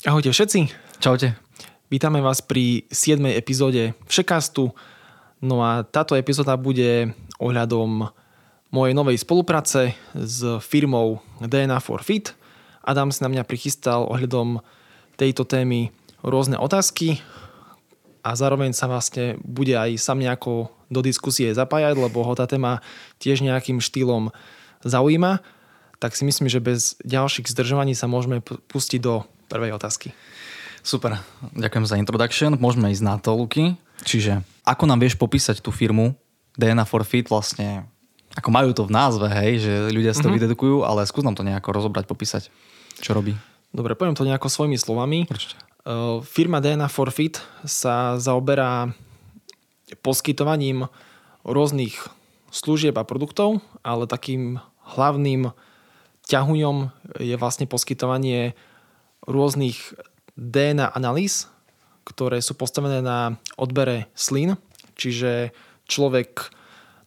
Ahojte všetci. Čaute. Vítame vás pri 7. epizóde Všekastu. No a táto epizóda bude ohľadom mojej novej spolupráce s firmou DNA for Fit. Adam si na mňa prichystal ohľadom tejto témy rôzne otázky a zároveň sa vlastne bude aj sam nejako do diskusie zapájať, lebo ho tá téma tiež nejakým štýlom zaujíma. Tak si myslím, že bez ďalších zdržovaní sa môžeme pustiť do prvej otázky. Super, ďakujem za introduction. Môžeme ísť na to, Luky. Čiže ako nám vieš popísať tú firmu DNA for Fit vlastne, ako majú to v názve, hej, že ľudia si to mm-hmm. vydedukujú, ale skús nám to nejako rozobrať, popísať, čo robí. Dobre, poviem to nejako svojimi slovami. Určite. Uh, firma DNA for Fit sa zaoberá poskytovaním rôznych služieb a produktov, ale takým hlavným ťahuňom je vlastne poskytovanie rôznych DNA analýz, ktoré sú postavené na odbere slín, čiže človek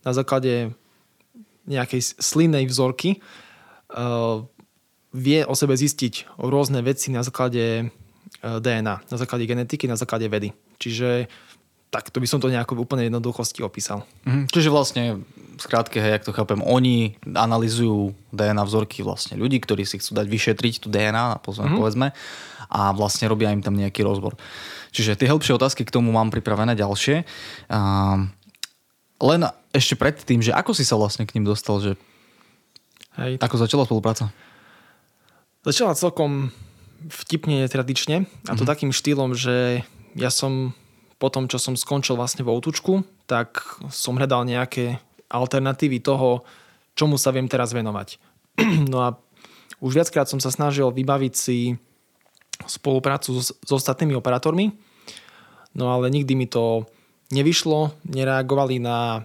na základe nejakej slinnej vzorky uh, vie o sebe zistiť rôzne veci na základe uh, DNA, na základe genetiky, na základe vedy. Čiže tak to by som to nejako úplne jednoduchosti opísal. Mhm. Čiže vlastne, skrátke, hej, jak to chápem, oni analizujú DNA vzorky vlastne ľudí, ktorí si chcú dať vyšetriť tú DNA, mm-hmm. povedzme, a vlastne robia im tam nejaký rozbor. Čiže tie hĺbšie otázky k tomu mám pripravené ďalšie. Len ešte predtým, že ako si sa vlastne k ním dostal, že Hej. ako začala spolupráca? Začala celkom vtipne, netradične a to mm-hmm. takým štýlom, že ja som po tom, čo som skončil vlastne vo útučku, tak som hľadal nejaké alternatívy toho, čomu sa viem teraz venovať. no a už viackrát som sa snažil vybaviť si spoluprácu s ostatnými operátormi, no ale nikdy mi to nevyšlo, nereagovali na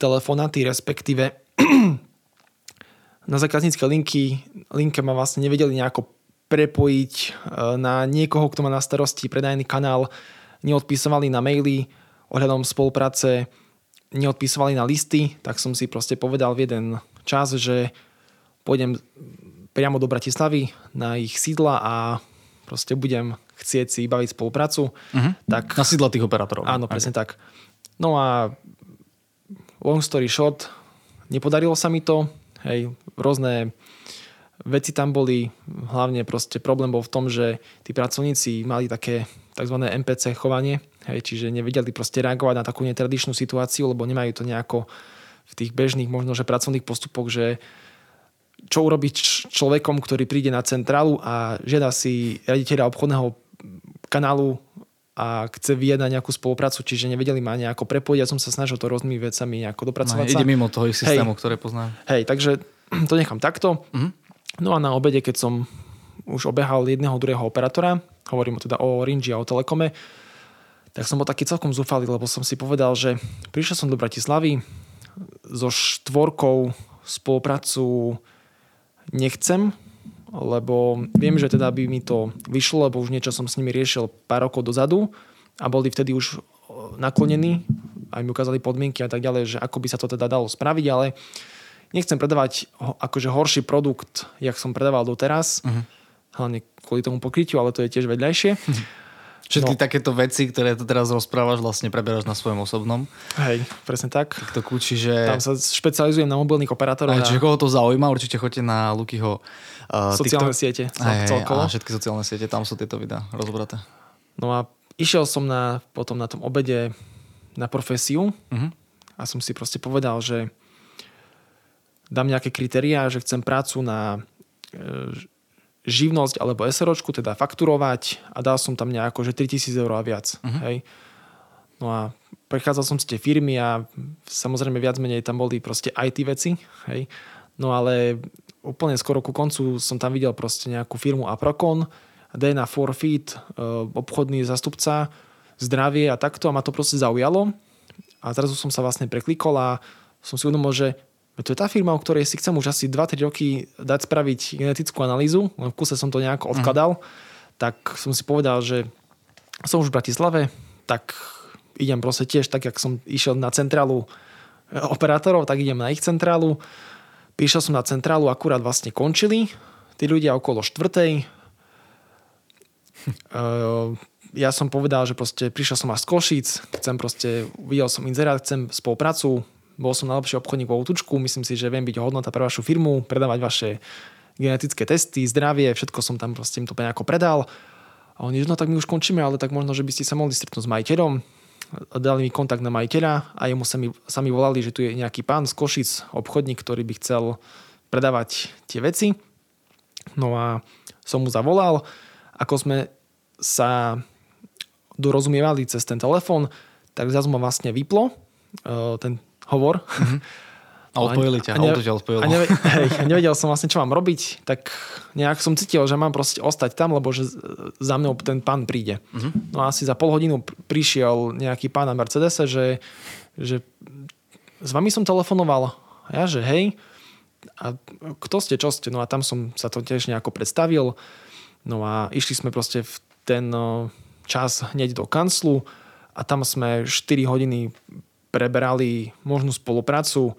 telefonáty, respektíve na zákaznícke linky, linke ma vlastne nevedeli nejako prepojiť e, na niekoho, kto má na starosti predajný kanál neodpisovali na maily ohľadom spolupráce, neodpisovali na listy, tak som si proste povedal v jeden čas, že pôjdem priamo do Bratislavy na ich sídla a proste budem chcieť si baviť spoluprácu. Uh-huh. Tak, na sídla tých operátorov. Áno, presne tak. No a long story short, nepodarilo sa mi to. Hej, rôzne veci tam boli, hlavne proste problém bol v tom, že tí pracovníci mali také tzv. NPC chovanie, hej, čiže nevedeli proste reagovať na takú netradičnú situáciu, lebo nemajú to nejako v tých bežných možno, že pracovných postupoch, že čo urobiť človekom, ktorý príde na centrálu a žiada si raditeľa obchodného kanálu a chce vyjednať nejakú spoluprácu, čiže nevedeli ma nejako prepojiť. Ja som sa snažil to rôznymi vecami nejako dopracovať no, Ide mimo toho ich systému, hej, ktoré poznám. Hej, takže to nechám takto. Mm-hmm. No a na obede, keď som už obehal jedného druhého operátora, hovorím teda o Orange a o Telekome, tak som bol taký celkom zúfalý, lebo som si povedal, že prišiel som do Bratislavy so štvorkou spoluprácu nechcem, lebo viem, že teda by mi to vyšlo, lebo už niečo som s nimi riešil pár rokov dozadu a boli vtedy už naklonení, aj mi ukázali podmienky a tak ďalej, že ako by sa to teda dalo spraviť, ale nechcem predávať akože horší produkt, jak som predával doteraz, uh-huh. hlavne kvôli tomu pokrytiu, ale to je tiež vedľajšie. Všetky no. takéto veci, ktoré tu teraz rozprávaš, vlastne preberáš na svojom osobnom. Hej, presne tak. TikToku, čiže... Tam sa špecializujem na mobilných operátorov. Aj, čiže koho to zaujíma, určite choďte na Lukyho uh, sociálne TikTok. siete. Aj, celkovo. A všetky sociálne siete, tam sú tieto videá rozobraté. No a išiel som na, potom na tom obede na profesiu uh-huh. a som si proste povedal, že dám nejaké kritériá, že chcem prácu na e, živnosť alebo SROčku, teda fakturovať a dal som tam nejako, že 3000 eur a viac. Uh-huh. Hej. No a prechádzal som si tie firmy a samozrejme viac menej tam boli proste IT veci. Hej. No ale úplne skoro ku koncu som tam videl proste nejakú firmu Aprocon, DNA Forfeit, e, obchodný zastupca, zdravie a takto a ma to proste zaujalo. A zrazu som sa vlastne preklikol a som si uvedomil, že to je tá firma, o ktorej si chcem už asi 2-3 roky dať spraviť genetickú analýzu, v kuse som to nejako mhm. odkladal, uh-huh. tak som si povedal, že som už v Bratislave, tak idem proste tiež tak, jak som išiel na centrálu e, operátorov, tak idem na ich centrálu. Píšel som na centrálu, akurát vlastne končili tí ľudia okolo štvrtej. Uh, ja som povedal, že proste prišiel som až z Košic, chcem proste, videl som inzerát, chcem spoluprácu, bol som najlepší obchodník vo Tučku, myslím si, že viem byť hodnota pre vašu firmu, predávať vaše genetické testy, zdravie, všetko som tam proste im to nejako predal. A oni, že no tak my už končíme, ale tak možno, že by ste sa mohli stretnúť s majiteľom. Dali mi kontakt na majiteľa a jemu sa mi, sa mi volali, že tu je nejaký pán z Košic, obchodník, ktorý by chcel predávať tie veci. No a som mu zavolal, ako sme sa dorozumievali cez ten telefón, tak zase ma vlastne vyplo uh, ten hovor. Mm-hmm. A odpojili ťa, a, ne, ťa. A nevedel, hej, nevedel som vlastne, čo mám robiť, tak nejak som cítil, že mám proste ostať tam, lebo že za mnou ten pán príde. Mm-hmm. No a asi za pol hodinu prišiel nejaký pán na Mercedese, že, že s vami som telefonoval. Ja, že hej, a kto ste, čo ste? No a tam som sa to tiež nejako predstavil. No a išli sme proste v ten čas hneď do kanclu a tam sme 4 hodiny preberali možnú spoluprácu,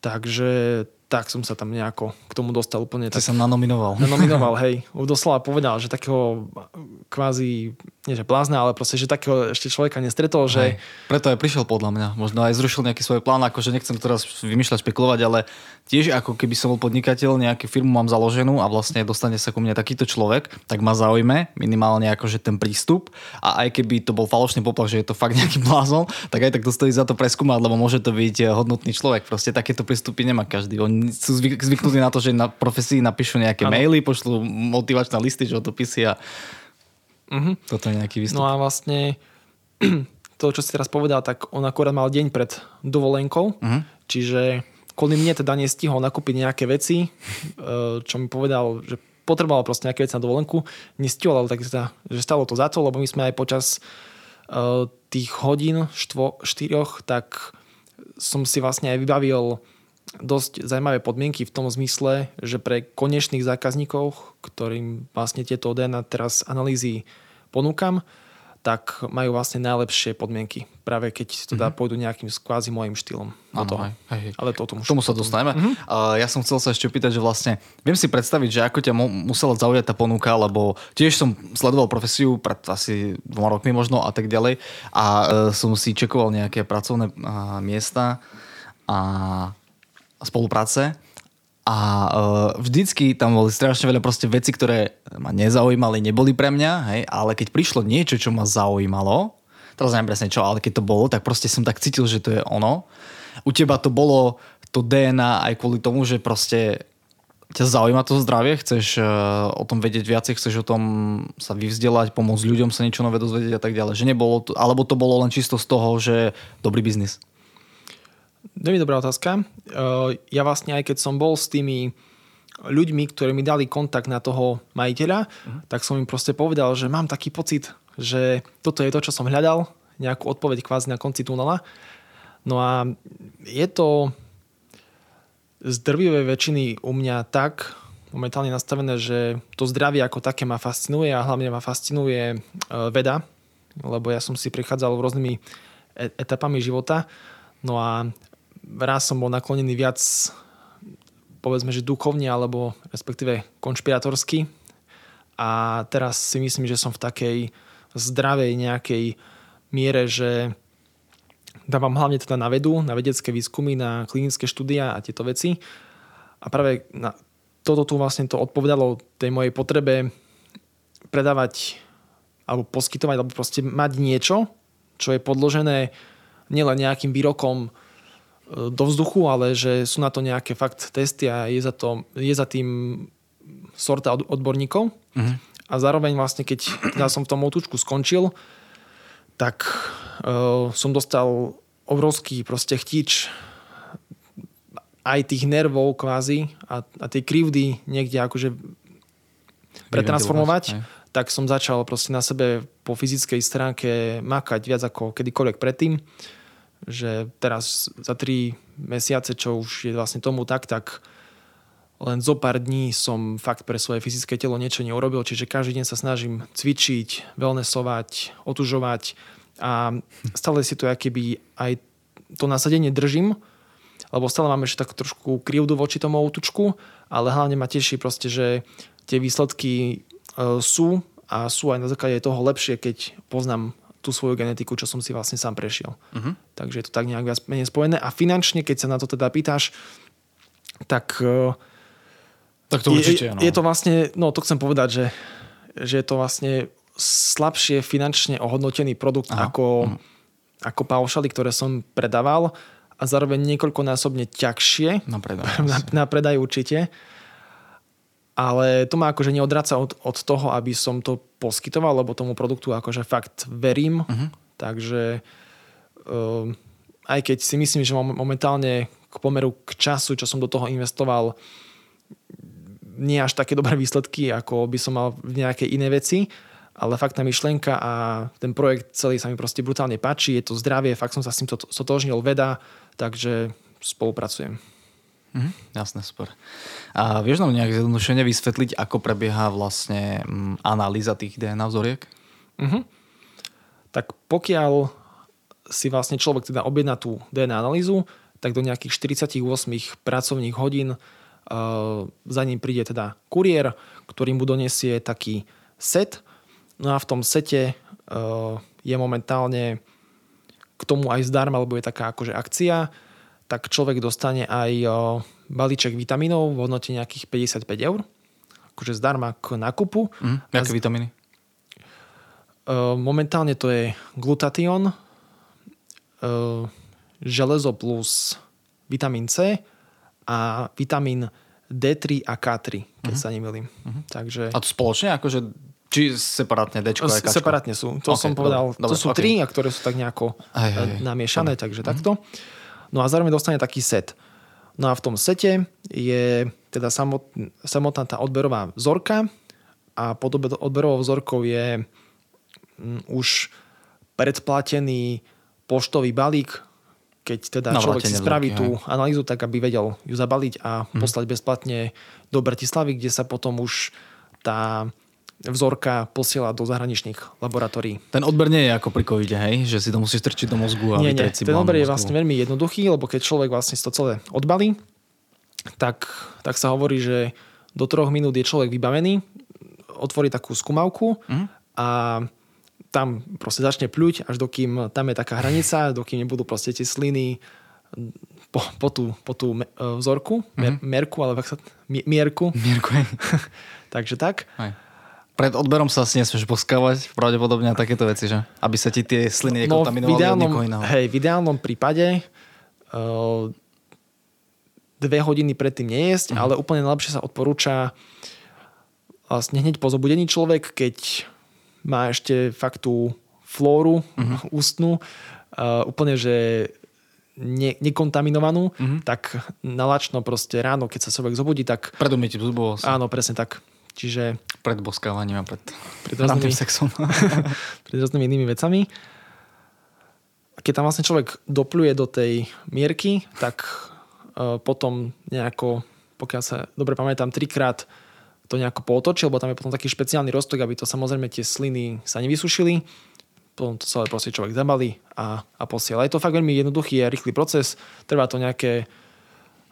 takže tak som sa tam nejako k tomu dostal úplne. Ty tak, som nanominoval. Nanominoval, hej. Doslova povedal, že takého kvázi, nie že blázna, ale proste, že takého ešte človeka nestretol, že... Hej. Preto aj prišiel podľa mňa. Možno aj zrušil nejaký svoj plán, akože nechcem teraz vymýšľať, špekulovať, ale tiež ako keby som bol podnikateľ, nejakú firmu mám založenú a vlastne dostane sa ku mne takýto človek, tak ma zaujme minimálne akože ten prístup a aj keby to bol falošný poplach, že je to fakt nejaký blázon, tak aj tak to stojí za to preskúmať, lebo môže to byť hodnotný človek. Proste takéto prístupy nemá každý. On sú zvyk, zvyknutí na to, že na profesii napíšu nejaké ano. maily, pošlú motivačné listy, životopisy a uh-huh. toto je nejaký výstup. No a vlastne to, čo si teraz povedal, tak on akorát mal deň pred dovolenkou, uh-huh. čiže kvôli mne teda nestihol nakúpiť nejaké veci, e, čo mi povedal, že potreboval proste nejaké veci na dovolenku, nestihol, ale tak teda, že stalo to za to, lebo my sme aj počas uh, tých hodín štvo, štyroch, tak som si vlastne aj vybavil dosť zaujímavé podmienky v tom zmysle, že pre konečných zákazníkov, ktorým vlastne tieto DNA teraz analýzy ponúkam, tak majú vlastne najlepšie podmienky. Práve keď teda mm-hmm. pôjdu nejakým kvázi môjim štýlom. Ano, toho. Hej, hej. Ale to o tom K tomu sa dostaneme. Mm-hmm. Uh, ja som chcel sa ešte pýtať, že vlastne viem si predstaviť, že ako ťa mu, musela zaujať tá ponuka, lebo tiež som sledoval profesiu pred asi dvoma rokmi možno a tak ďalej a uh, som si čekoval nejaké pracovné uh, miesta a spolupráce a uh, vždycky tam boli strašne veľa proste veci, ktoré ma nezaujímali, neboli pre mňa, hej, ale keď prišlo niečo, čo ma zaujímalo, teraz neviem presne čo, ale keď to bolo, tak proste som tak cítil, že to je ono. U teba to bolo to DNA aj kvôli tomu, že proste ťa zaujíma to zdravie, chceš uh, o tom vedieť viacej, chceš o tom sa vyvzdelať, pomôcť ľuďom sa niečo nové dozvedieť a tak ďalej. Že nebolo to, alebo to bolo len čisto z toho, že dobrý biznis. Veľmi dobrá otázka. Uh, ja vlastne aj keď som bol s tými ľuďmi, ktorí mi dali kontakt na toho majiteľa, uh-huh. tak som im proste povedal, že mám taký pocit, že toto je to, čo som hľadal, nejakú odpoveď kvázi na konci tunela. No a je to z drvivej väčšiny u mňa tak momentálne nastavené, že to zdravie ako také ma fascinuje a hlavne ma fascinuje e, veda, lebo ja som si prichádzal rôznymi e, etapami života. No a raz som bol naklonený viac povedzme, že duchovne alebo respektíve konšpiratorsky a teraz si myslím, že som v takej zdravej nejakej miere, že dávam hlavne teda na vedu, na vedecké výskumy, na klinické štúdia a tieto veci. A práve na toto tu vlastne to odpovedalo tej mojej potrebe predávať alebo poskytovať, alebo proste mať niečo, čo je podložené nielen nejakým výrokom do vzduchu, ale že sú na to nejaké fakt testy a je za, to, je za tým sorta odborníkov. Uh-huh. A zároveň vlastne, keď ja som v tom outúčku skončil, tak uh, som dostal obrovský proste chtič aj tých nervov kvázi a, a tej krivdy niekde akože pretransformovať, tak som začal proste na sebe po fyzickej stránke makať viac ako kedykoľvek predtým že teraz za 3 mesiace, čo už je vlastne tomu tak, tak len zo pár dní som fakt pre svoje fyzické telo niečo neurobil, čiže každý deň sa snažím cvičiť, wellnessovať, otužovať a stále si to keby aj to nasadenie držím, lebo stále mám ešte tak trošku krivdu voči tomu outučku, ale hlavne ma teší proste, že tie výsledky e, sú a sú aj na základe toho lepšie, keď poznám tú svoju genetiku, čo som si vlastne sám prešiel. Uh-huh. Takže je to tak nejak viac menej spojené. A finančne, keď sa na to teda pýtaš, tak... e, Tak to určite, je, no. je to vlastne, no to chcem povedať, že, že je to vlastne slabšie finančne ohodnotený produkt Aha. ako, Mhm. ako paušaly, ktoré som predával a zároveň niekoľkonásobne ťažšie No predaj. na, na predaj určite. Ale to ma akože neodráca od, od toho, aby som to poskytoval, lebo tomu produktu akože fakt verím. Uh-huh. Takže um, aj keď si myslím, že mom- momentálne k pomeru k času, čo som do toho investoval, nie až také dobré výsledky, ako by som mal v nejakej inej veci, ale fakt tá myšlienka a ten projekt celý sa mi proste brutálne páči, je to zdravie, fakt som sa s tým to- sotožnil veda, takže spolupracujem. Mhm, jasné, super. A vieš nám nejak zjednodušene vysvetliť, ako prebieha vlastne mm, analýza tých DNA vzoriek? Mhm. Tak pokiaľ si vlastne človek teda objedná tú DNA analýzu, tak do nejakých 48 pracovných hodín uh, za ním príde teda kuriér, ktorý mu donesie taký set. No a v tom sete uh, je momentálne k tomu aj zdarma, alebo je taká akože akcia, tak človek dostane aj balíček vitamínov v hodnote nejakých 55 eur. Akože zdarma k nákupu. A Aké vitamíny? Uh, momentálne to je glutatión, uh, železo plus vitamín C a vitamín D3 a K3, keď sa nemýlim. Takže A to spoločne? Akože, či separátne aj s- Kačko? separátne sú. To Ok, som povedal, dobre, to sú ok. tri, a ktoré sú tak nejako hej, eh, hej. namiešané, takže takto. No a zároveň dostane taký set. No a v tom sete je teda samot, samotná tá odberová vzorka a pod odbe- odberovou vzorkou je mm, už predplatený poštový balík, keď teda Na človek si spraví vzorky, tú analýzu, tak aby vedel ju zabaliť a Mhm. poslať bezplatne do Bratislavy, kde sa potom už tá vzorka posiela do zahraničných laboratórií. Ten odber nie je ako pri covide, hej? Že si to musíš strčiť do mozgu a Nie, nie, ten odber je vlastne veľmi jednoduchý, lebo keď človek vlastne to celé odbalí, tak, tak sa hovorí, že do troch minút je človek vybavený, otvorí takú skumavku Mhm. a tam proste začne pľuť, až dokým tam je taká hranica, dokým nebudú proste tie sliny po, po tú, po tú e, vzorku, mer, merku, alebo ak sa, mi- mierku. Mierko, hej. Takže tak. Hej. Pred odberom sa asi nesmieš poskávať, pravdepodobne a takéto veci, že? Aby sa ti tie sliny No, v nekontaminovali od ideálnom, niekoho iného. hej, v ideálnom prípade uh, dve hodiny predtým nejesť, uh-huh. ale úplne najlepšie sa odporúča vlastne hneď po zobudení človek, keď má ešte fakt tú flóru uh-huh. ústnu, uh, úplne, že ne, nekontaminovanú, Mhm. uh-huh. tak nalačno proste ráno, keď sa človek zobudí, tak Pred umytím zubov, áno, presne tak. Čiže pred boskávaním a pred, Pred rôznymi- sexom. pred rôznymi inými vecami. A keď tam vlastne človek dopluje do tej mierky, tak uh, potom nejako, pokiaľ sa dobre pamätám, trikrát to nejako pootočil, lebo tam je potom taký špeciálny roztok, aby to samozrejme tie sliny sa nevysušili. Potom to celé proste človek zabalí a, a posiela. Je to fakt veľmi jednoduchý a rýchly proces. Trvá to nejaké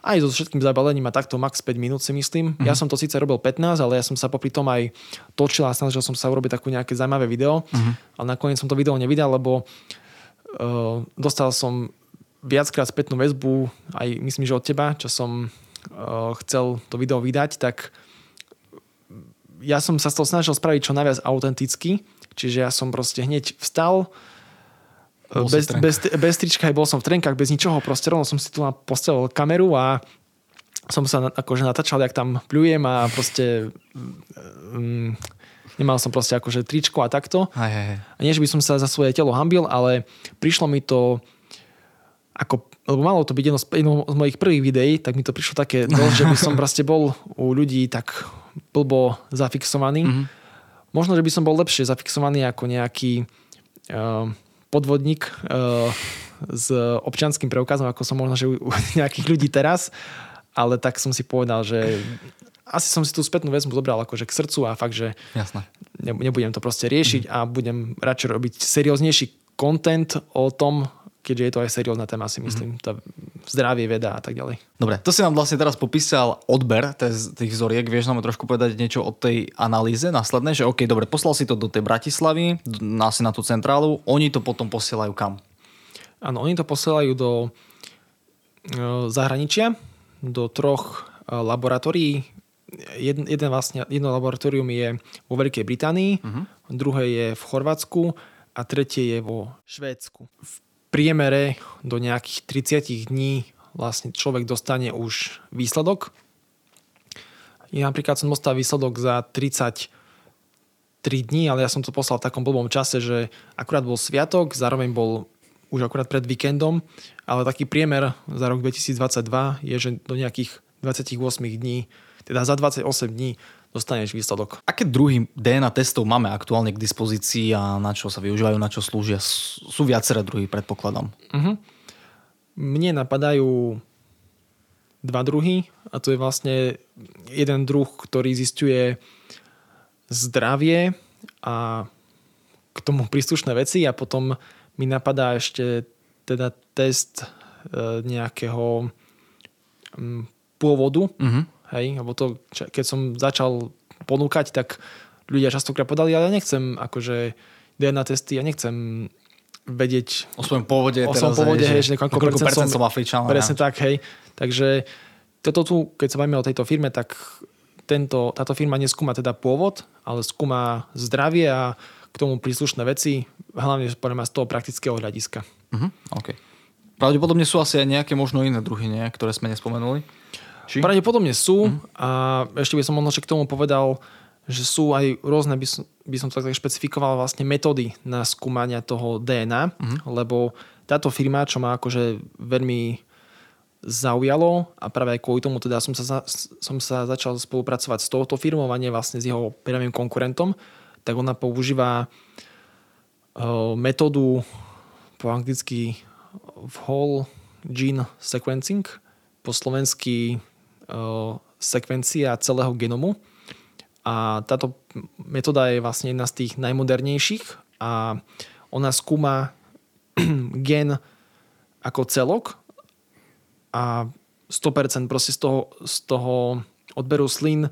aj so všetkým zabalením a takto max 5 minút si myslím. Mm-hmm. Ja som to síce robil 15, ale ja som sa popri tom aj točil a snažil som sa urobiť takú nejaké zaujímavé video. Mm-hmm. Ale nakoniec som to video nevydal, lebo uh, dostal som viackrát spätnú väzbu, aj myslím, že od teba, čo som uh, chcel to video vydať, tak ja som sa z toho snažil spraviť čo najviac autenticky, čiže ja som proste hneď vstal, bez, bez, bez trička, aj bol som v trenkách, bez ničoho, proste rovno som si tu postavil kameru a som sa akože natáčal, jak tam pľujem a proste um, nemal som proste akože tričko a takto. Hej, hej, hej. A nie, že by som sa za svoje telo hambil, ale prišlo mi to ako, lebo malo to byť jedno z, jedno z mojich prvých videí, tak mi to prišlo také dosť, že by som proste bol u ľudí tak blbo zafixovaný. Mm-hmm. Možno, že by som bol lepšie zafixovaný ako nejaký uh, podvodník uh, s občanským preukazom, ako som možno, že u, nejakých ľudí teraz, ale tak som si povedal, že asi som si tú spätnú väzbu zobral akože k srdcu a fakt, že Jasné. ne- nebudem to proste riešiť a budem radšej robiť serióznejší content o tom, keďže je to aj seriózna téma, si myslím. Mm-hmm. Tá zdravie, veda a tak ďalej. Dobre, to si nám vlastne teraz popísal odber tých vzoriek. Vieš nám trošku povedať niečo o tej analýze následnej, že OK, dobre, poslal si to do tej Bratislavy, asi na tú centrálu, oni to potom posielajú kam? Áno, oni to posielajú do e, zahraničia, do troch e, laboratórií. Jedno, jeden vlastne, jedno laboratórium je vo Veľkej Británii, uh-huh. druhé je v Chorvátsku a tretie je vo Švédsku. V priemere do nejakých 30 dní vlastne človek dostane už výsledok. Ja napríklad som dostal výsledok za 33 dní, ale ja som to poslal v takom blbom čase, že akurát bol sviatok, zároveň bol už akurát pred víkendom, ale taký priemer za rok 2022 je, že do nejakých 28 dní, teda za 28 dní dostaneš výsledok. Aké druhy DNA testov máme aktuálne k dispozícii a na čo sa využívajú, na čo slúžia? Sú viaceré druhy, predpokladám. Uh-huh. Mne napadajú dva druhy a to je vlastne jeden druh, ktorý zistuje zdravie a k tomu príslušné veci a potom mi napadá ešte teda test e, nejakého m, pôvodu, uh-huh. Hej, lebo to, keď som začal ponúkať, tak ľudia častokrát podali, ale ja nechcem akože DNA testy, ja nechcem vedieť o svojom pôvode, o svojom pôvode, hej, že, koľko percent, percent som, som Afričan. Presne tak, hej. Takže toto tu, keď sa bavíme o tejto firme, tak tento, táto firma neskúma teda pôvod, ale skúma zdravie a k tomu príslušné veci, hlavne z toho praktického hľadiska. Uh-huh, okay. Pravdepodobne sú asi aj nejaké možno iné druhy, nie? ktoré sme nespomenuli. Či? Pravdepodobne sú mm. a ešte by som možno k tomu povedal, že sú aj rôzne, by som, by som to tak špecifikoval, vlastne metódy na skúmania toho DNA, mm. lebo táto firma, čo ma akože veľmi zaujalo a práve aj kvôli tomu teda som sa, som sa začal spolupracovať s touto firmou a nie vlastne s jeho priamým konkurentom, tak ona používa uh, metódu po anglicky whole gene sequencing, po slovensky sekvencia celého genomu. A táto metóda je vlastne jedna z tých najmodernejších a ona skúma gen ako celok a 100% proste z toho, z toho odberu slín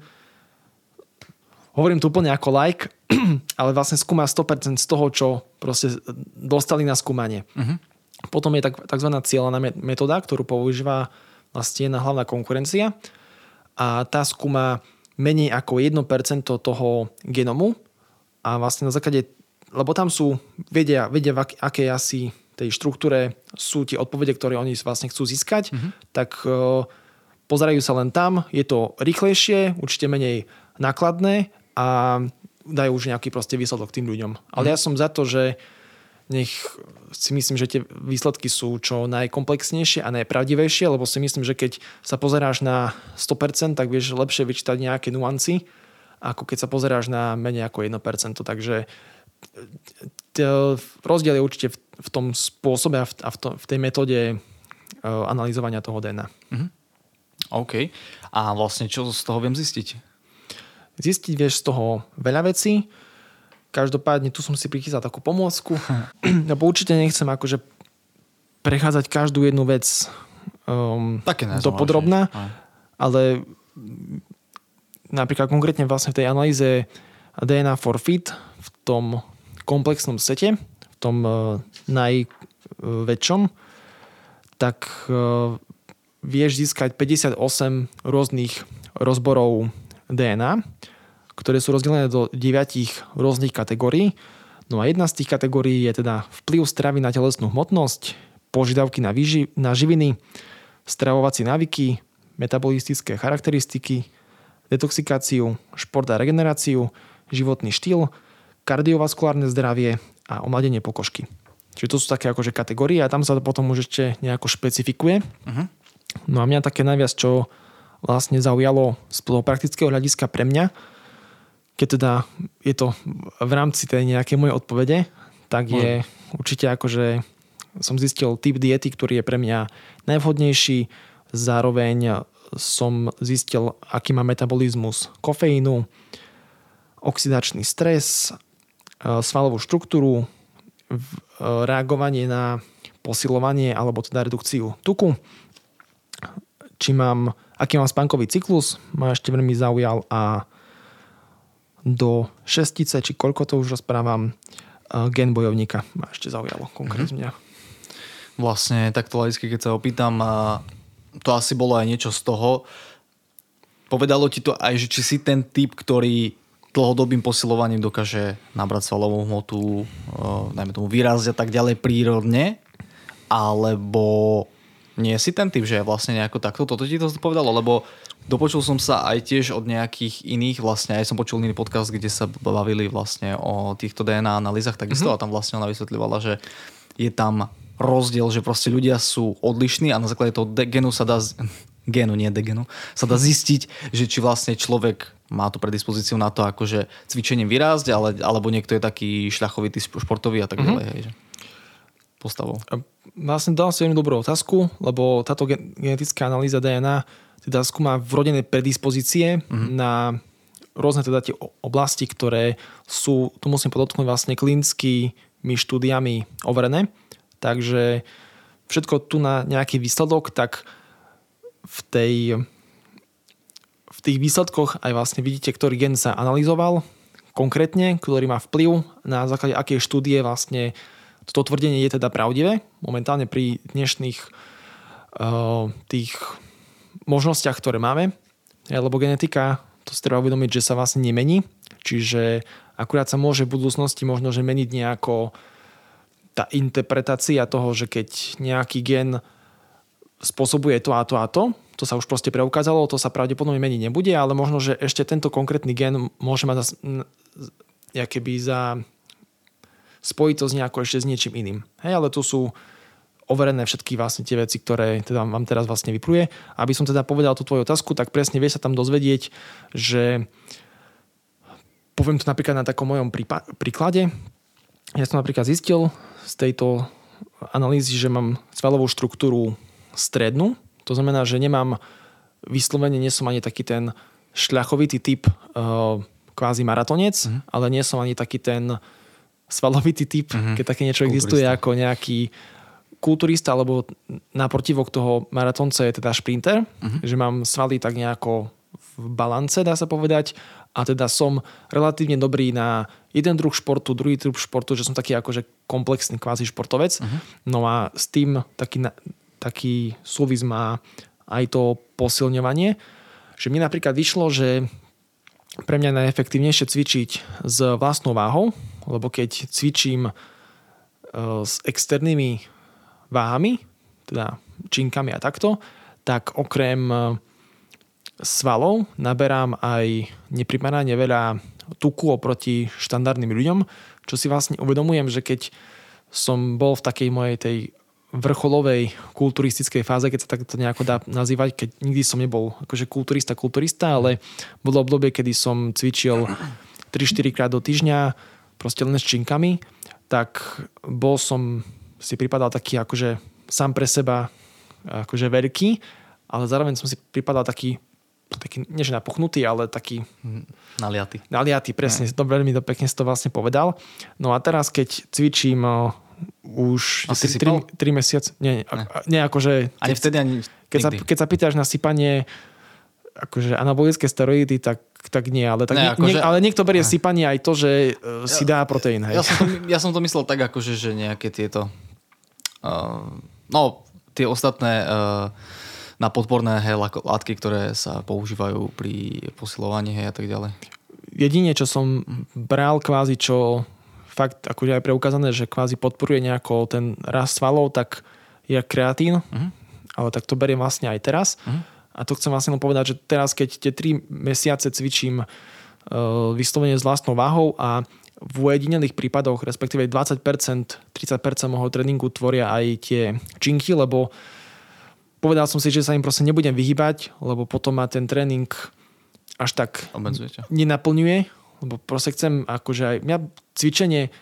hovorím tu úplne ako like, ale vlastne skúma 100% z toho, čo proste dostali na skúmanie. Uh-huh. Potom je tak, tzv. cieľaná metóda, ktorú používa vlastne jedna hlavná konkurencia a tá skúma menej ako 1% toho genomu a vlastne na základe, lebo tam sú, vedia, vedia v akej asi tej štruktúre sú tie odpovede, ktoré oni vlastne chcú získať, mm-hmm. tak uh, pozerajú sa len tam, je to rýchlejšie, určite menej nákladné a dajú už nejaký proste výsledok tým ľuďom. Ale mm-hmm. ja som za to, že nech si myslím, že tie výsledky sú čo najkomplexnejšie a najpravdivejšie, lebo si myslím, že keď sa pozeráš na 100%, tak vieš lepšie vyčítať nejaké nuancy, ako keď sa pozeráš na menej ako 1%. Takže rozdiel je určite v tom spôsobe a v, tej metóde e, analyzovania toho DNA. Mm-hmm. OK. A vlastne čo z toho viem zistiť? Zistiť vieš z toho veľa vecí Každopádne tu som si prichystal takú pomôcku, lebo určite nechcem akože prechádzať každú jednu vec um, do podrobná, ale napríklad konkrétne vlastne v tej analýze DNA for fit v tom komplexnom sete, v tom uh, najväčšom, tak uh, vieš získať 58 rôznych rozborov DNA ktoré sú rozdelené do deviatich rôznych kategórií. No a jedna z tých kategórií je teda vplyv stravy na telesnú hmotnosť, požiadavky na, výži- na živiny, stravovacie návyky, metabolistické charakteristiky, detoxikáciu, šport a regeneráciu, životný štýl, kardiovaskulárne zdravie a omladenie pokožky. Čiže to sú také akože kategórie a tam sa to potom už ešte nejako špecifikuje. Uh-huh. No a mňa také najviac, čo vlastne zaujalo z toho praktického hľadiska pre mňa, keď teda je to v rámci tej nejakej mojej odpovede, tak je mm. určite akože som zistil typ diety, ktorý je pre mňa najvhodnejší. Zároveň som zistil, aký má metabolizmus kofeínu, oxidačný stres, e, svalovú štruktúru, e, reagovanie na posilovanie alebo teda redukciu tuku. Či mám, aký mám spánkový cyklus, ma ešte veľmi zaujal a do šestice, či koľko to už rozprávam, gen bojovníka ma ešte zaujalo konkrétne. Mm-hmm. Vlastne takto laicky, keď sa opýtam, to asi bolo aj niečo z toho. Povedalo ti to aj, že či si ten typ, ktorý dlhodobým posilovaním dokáže nabrať svalovú hmotu, najmä tomu výrazť a tak ďalej prírodne, alebo nie si ten typ, že vlastne nejako takto, toto ti to povedalo, lebo dopočul som sa aj tiež od nejakých iných, vlastne aj som počul iný podcast, kde sa bavili vlastne o týchto DNA analýzach takisto mm-hmm. a tam vlastne ona vysvetľovala, že je tam rozdiel, že proste ľudia sú odlišní a na základe toho genu sa dá genu, nie degenu, sa dá zistiť, že či vlastne človek má tú predispozíciu na to akože cvičením vyrásť, ale, alebo niekto je taký šľachovitý športový a tak mm-hmm. ďalej. Hej, že postavou. Vlastne dal si veľmi dobrú otázku, lebo táto genetická analýza DNA teda skúma vrodené predispozície mm-hmm. na rôzne teda tie oblasti, ktoré sú, tu musím podotknúť vlastne klinickými štúdiami overené. Takže všetko tu na nejaký výsledok, tak v tej v tých výsledkoch aj vlastne vidíte, ktorý gen sa analyzoval konkrétne, ktorý má vplyv na základe akej štúdie vlastne toto tvrdenie je teda pravdivé. Momentálne pri dnešných uh, tých možnostiach, ktoré máme, lebo genetika, to si treba uvedomiť, že sa vlastne nemení, čiže akurát sa môže v budúcnosti možno, že meniť nejako tá interpretácia toho, že keď nejaký gen spôsobuje to a to a to, to sa už proste preukázalo, to sa pravdepodobne meniť nebude, ale možno, že ešte tento konkrétny gen môže mať keby za spojiť to s nejako ešte s niečím iným. Hej, ale tu sú overené všetky vlastne tie veci, ktoré teda vám teraz vlastne vypluje. Aby som teda povedal tú tvoju otázku, tak presne vie sa tam dozvedieť, že poviem to napríklad na takom mojom príklade. Ja som napríklad zistil, z tejto analýzy, že mám svalovú štruktúru strednú. To znamená, že nemám vyslovene, nie som ani taký ten šľachovitý typ uh, kvázi maratonec, uh-huh. ale nie som ani taký ten svalovitý typ, uh-huh. keď také niečo kulturista. existuje ako nejaký kulturista, alebo naprotivok toho maratonca je teda šprinter, uh-huh. že mám svaly tak nejako v balance, dá sa povedať, a teda som relatívne dobrý na jeden druh športu, druhý druh športu, že som taký akože komplexný kvázi športovec. Uh-huh. No a s tým taký, taký súvis má aj to posilňovanie, že mi napríklad vyšlo, že pre mňa je najefektívnejšie cvičiť s vlastnou váhou, lebo keď cvičím e, s externými váhami, teda činkami a takto, tak okrem svalov naberám aj neprimerane veľa tuku oproti štandardným ľuďom, čo si vlastne uvedomujem, že keď som bol v takej mojej tej vrcholovej kulturistickej fáze, keď sa takto nejako dá nazývať, keď nikdy som nebol akože kulturista, kulturista, ale bolo obdobie, kedy som cvičil 3-4 krát do týždňa, proste len s činkami, tak bol som, si pripadal taký akože sám pre seba akože veľký, ale zároveň som si pripadal taký taký, nie že napuchnutý, ale taký... Naliatý. Naliatý, presne. To veľmi to pekne si to vlastne povedal. No a teraz, keď cvičím uh, už Asi 3, 3, 3 mesiac, nie, nie, nie akože... Ani vtedy, ani keď sa, keď sa pýtaš na sypanie akože anabolické steroidy, tak, tak nie, ale, tak ne, akože, nie, ale niekto berie ne. sypanie aj to, že uh, si dá proteín. Hej. Ja, som to, ja som to myslel tak, akože, že nejaké tieto no, tie ostatné uh, na podporné hej, látky, ktoré sa používajú pri posilovaní hej, a tak ďalej. Jedine, čo som bral kvázi, čo fakt akože aj preukázané, že kvázi podporuje nejako ten rast svalov, tak je kreatín, uh-huh. ale tak to beriem vlastne aj teraz. Uh-huh. A to chcem vlastne povedať, že teraz, keď tie 3 mesiace cvičím uh, vyslovene s vlastnou váhou a v ujedinelých prípadoch, respektíve 20%, 30% môjho tréningu tvoria aj tie činky, lebo povedal som si, že sa im proste nebudem vyhybať, lebo potom ma ten tréning až tak Obmedzujete. nenaplňuje, lebo proste chcem, akože aj mňa cvičenie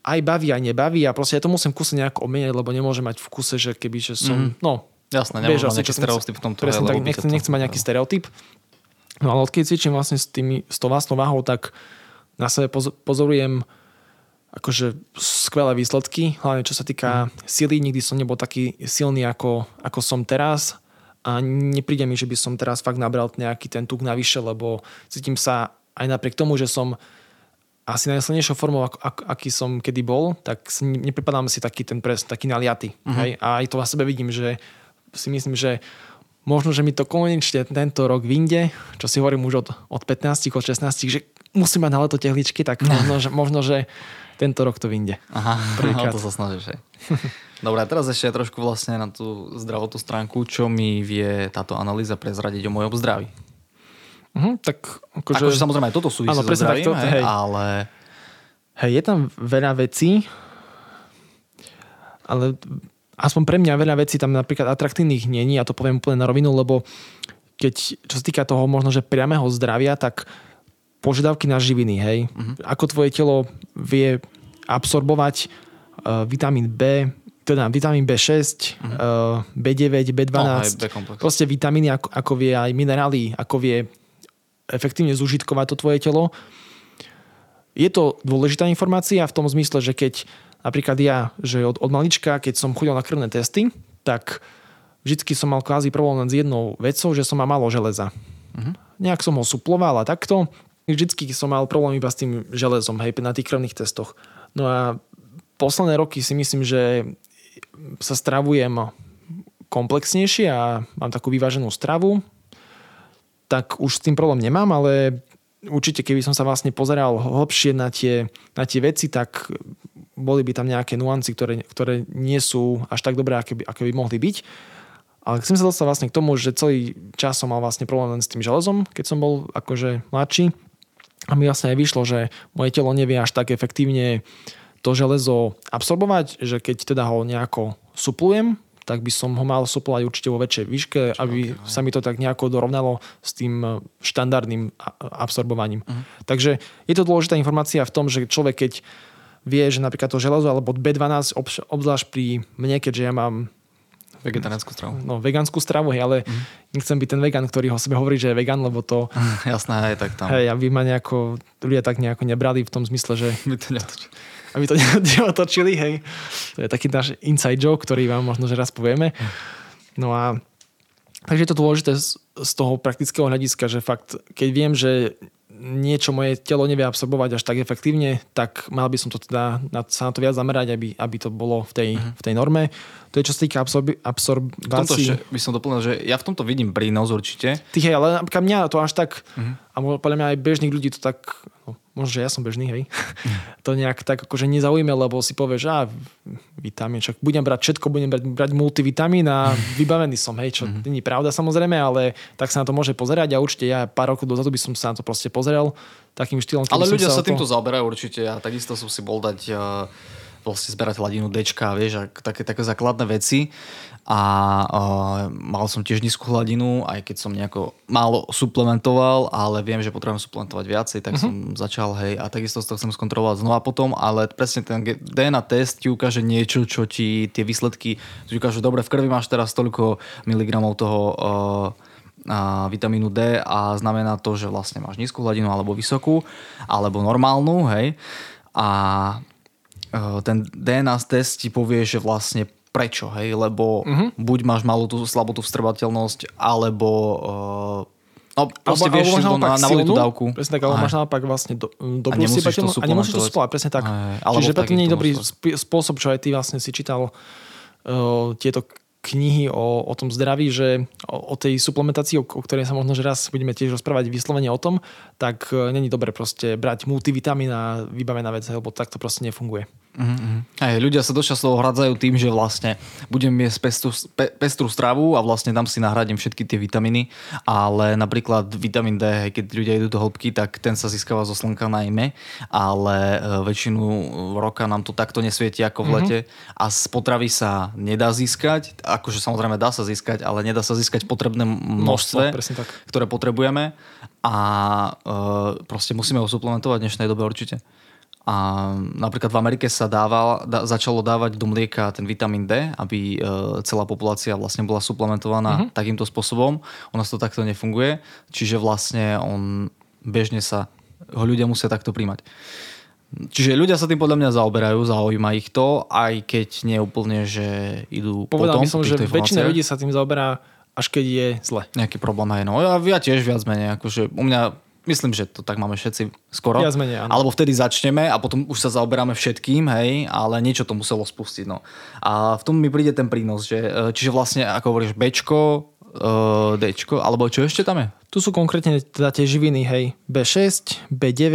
aj baví, aj nebaví a proste ja to musím kuse nejako omeniať, lebo nemôžem mať v kuse, že keby, že som, mm. no, Jasné, nemôžem mať nejaký stereotyp v tomto. Presne, tak nechcem, nechcem mať nejaký stereotyp. No ale odkedy cvičím vlastne s, tými, s tou vlastnou váhou, tak na sebe pozorujem akože skvelé výsledky, hlavne čo sa týka mm. sily. Nikdy som nebol taký silný, ako, ako som teraz a nepríde mi, že by som teraz fakt nabral nejaký ten tuk navyše, lebo cítim sa aj napriek tomu, že som asi najsilnejšou formou, ak, ak, aký som kedy bol, tak nepripadám si taký ten pres, taký naliatý. Uh-huh. Hej? A aj to na sebe vidím, že si myslím, že možno, že mi to konečne tento rok vyjde, čo si hovorím už od, od 15, od 16, že musím mať na leto tehličky, tak možno, že, možno, že tento rok to vyjde. Aha, Prvýkrát. to sa snažíš. Dobre, a teraz ešte trošku vlastne na tú zdravotnú stránku, čo mi vie táto analýza prezradiť o mojom zdraví. Uh-huh, tak akože... akože samozrejme aj toto súvisí so zdravím, takto, hej, hej. ale... Hej, je tam veľa vecí, ale aspoň pre mňa veľa vecí tam napríklad atraktívnych není, ja to poviem úplne na rovinu, lebo keď, čo sa týka toho možno, že priamého zdravia, tak požiadavky na živiny, hej, uh-huh. ako tvoje telo vie absorbovať uh, vitamín B, teda vitamín B6, uh-huh. uh, B9, B12, no, proste vitamíny, ako, ako vie aj minerály, ako vie efektívne zužitkovať to tvoje telo. Je to dôležitá informácia v tom zmysle, že keď napríklad ja, že od, od malička, keď som chodil na krvné testy, tak vždycky som mal kvázi problém s jednou vecou, že som mal malo železa. Uh-huh. Nejak som ho suploval a takto. Vždycky som mal problém iba s tým železom, hej, na tých krvných testoch. No a posledné roky si myslím, že sa stravujem komplexnejšie a mám takú vyváženú stravu tak už s tým problém nemám, ale určite keby som sa vlastne pozeral hlbšie na tie, na tie veci, tak boli by tam nejaké nuancy, ktoré, ktoré nie sú až tak dobré, aké by, aké by mohli byť. Ale chcem sa dostať vlastne k tomu, že celý čas som mal vlastne problém len s tým železom, keď som bol akože mladší. A mi vlastne aj vyšlo, že moje telo nevie až tak efektívne to železo absorbovať, že keď teda ho nejako suplujem, tak by som ho mal suplovať určite vo väčšej výške, aby okay, sa mi to tak nejako dorovnalo s tým e, štandardným absorbovaním. Uh-huh. Takže je to dôležitá informácia v tom, že človek keď vie, že napríklad to železo alebo B12, obzvlášť pri mne, keďže ja mám Vegetariánsku stravu. No, vegánsku stravu, hej, ale mm. nechcem byť ten vegan, ktorý ho sebe hovorí, že je vegan, lebo to... Jasné, aj tak tam. Hej, aby ma nejako, ľudia tak nejako nebrali v tom zmysle, že... My to aby to neotočili, hej. To je taký náš inside joke, ktorý vám možno že raz povieme. No a takže je to dôležité z, z toho praktického hľadiska, že fakt, keď viem, že niečo moje telo nevie absorbovať až tak efektívne, tak mal by som to teda na, sa na to viac zamerať, aby, aby to bolo v tej, uh-huh. v tej norme. To je čo sa týka absorbi- absorbácii. by som doplnil, že ja v tomto vidím prínos určite. Ty hej, ale napríklad mňa to až tak, uh-huh. a podľa mňa aj bežných ľudí to tak, no, možno, že ja som bežný, hej, to nejak tak akože nezaujíme, lebo si povieš, že vitamín, však budem brať všetko, budem brať, brať multivitamín a vybavený som, hej, čo mm-hmm. není pravda samozrejme, ale tak sa na to môže pozerať a určite ja pár rokov dozadu by som sa na to proste pozrel takým štýlom. Ale ľudia sa, sa týmto to... zaoberajú určite a takisto som si bol dať uh vlastne zberať hladinu D, vieš, a také, také základné veci. A uh, mal som tiež nízku hladinu, aj keď som nejako málo suplementoval, ale viem, že potrebujem suplementovať viacej, tak uh-huh. som začal, hej, a takisto to chcem skontrolovať znova potom, ale presne ten DNA test ti ukáže niečo, čo ti tie výsledky, ti ukáže, dobre, v krvi máš teraz toľko miligramov toho uh, a vitamínu D a znamená to, že vlastne máš nízku hladinu alebo vysokú, alebo normálnu, hej. A ten DNA test ti povie, že vlastne prečo, hej, lebo uh-huh. buď máš malú tú slabotu vstrbateľnosť, alebo uh, No, proste alebo, vieš alebo na, na tú dávku. Presne tak, alebo máš naopak vlastne do, dobrú to a nemusíš to suplovať, presne tak. Aj, Čiže preto nie je dobrý spôsob, čo aj ty vlastne si čítal uh, tieto knihy o, o tom zdraví, že o, o tej suplementácii, o, o ktorej sa možno že raz budeme tiež rozprávať vyslovene o tom, tak uh, není dobre proste brať multivitamín a vybavená vec, lebo tak to proste nefunguje. Mm-hmm. Aj, ľudia sa dosť často hradzajú tým, že vlastne budem jesť pestru, pe, pestru stravu a vlastne tam si nahradím všetky tie vitamíny, ale napríklad vitamín D, keď ľudia idú do hĺbky, tak ten sa získava zo slnka najmä, ale e, väčšinu roka nám to takto nesvieti ako v lete mm-hmm. a z potravy sa nedá získať, akože samozrejme dá sa získať, ale nedá sa získať potrebné množstve, no, ktoré potrebujeme a e, proste musíme ho suplementovať v dnešnej dobe určite. A napríklad v Amerike sa dával, da, začalo dávať do mlieka ten vitamín D, aby e, celá populácia vlastne bola suplementovaná mm-hmm. takýmto spôsobom. U nás to takto nefunguje, čiže vlastne on bežne sa ho ľudia musia takto príjmať. Čiže ľudia sa tým podľa mňa zaoberajú, zaujíma ich to, aj keď nie úplne, že idú Povedal potom by som, že väčšina ľudí sa tým zaoberá, až keď je zle. Nejaký problém aj. No ja, ja tiež viac menej, akože u mňa Myslím, že to tak máme všetci skoro. Menej, áno. Alebo vtedy začneme a potom už sa zaoberáme všetkým, hej, ale niečo to muselo spustiť. No. A v tom mi príde ten prínos, že, e, čiže vlastne, ako hovoríš, Bčko, uh, Dčko, alebo čo ešte tam je? Tu sú konkrétne teda tie živiny, hej, B6, B9,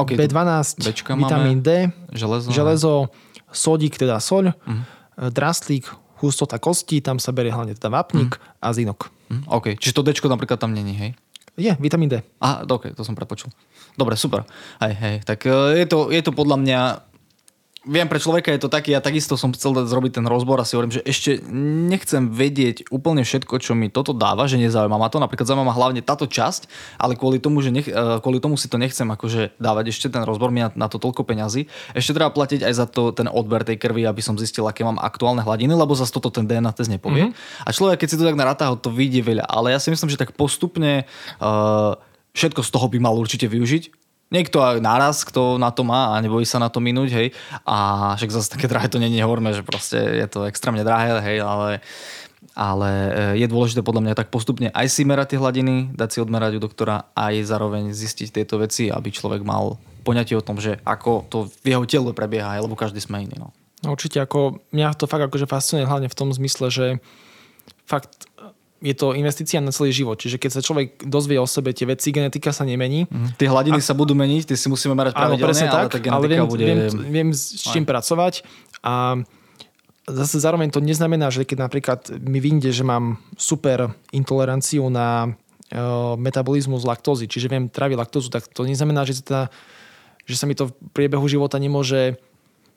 OK, B12, Bčka vitamín máme, D, železo, železo, sodík, teda soľ, Mhm. uh draslík, hustota kostí, tam sa berie hlavne teda vápnik Mhm. a zinok. Hm, OK, čiže to Dčko napríklad tam není, hej? Je, vitamín D. Aha, ok, to som prepočul. Dobre, super. Hej, hej, tak e, je to, je to podľa mňa Viem, pre človeka je to taký, ja takisto som chcel dať- zrobiť ten rozbor a si hovorím, že ešte nechcem vedieť úplne všetko, čo mi toto dáva, že nezaujíma ma to. Napríklad zaujíma ma hlavne táto časť, ale kvôli tomu, že nech, e, kvôli tomu si to nechcem akože dávať ešte ten rozbor, mi na, na to toľko peňazí. Ešte treba platiť aj za to ten odber tej krvi, aby som zistil, aké mám aktuálne hladiny, lebo zase toto ten DNA test nepovie. Mm-hmm. A človek, keď si to tak naráta, ho to vyjde veľa. Ale ja si myslím, že tak postupne uh, všetko z toho by mal určite využiť. Niekto aj naraz, kto na to má a nebojí sa na to minúť, hej. A však zase také drahé to není, nehovorme, že proste je to extrémne drahé, hej, ale, ale e, je dôležité podľa mňa tak postupne aj si merať tie hladiny, dať si odmerať u doktora aj zároveň zistiť tieto veci, aby človek mal poňatie o tom, že ako to v jeho tele prebieha, lebo každý sme iný. No určite ako, mňa to fakt akože fascinuje hlavne v tom zmysle, že fakt je to investícia na celý život. Čiže keď sa človek dozvie o sebe tie veci, genetika sa nemení. Mhm. Tie hladiny sa budú meniť, tie si musíme merať pravidelne, presne ale tak, tá ale genetika viem, bude... viem, viem s čím pracovať a zase zároveň to neznamená, že keď napríklad mi vyjde, že mám super intoleranciu na uh, metabolizmus laktózy, čiže viem tráviť laktózu, tak to neznamená, že, teda, že sa mi to v priebehu života nemôže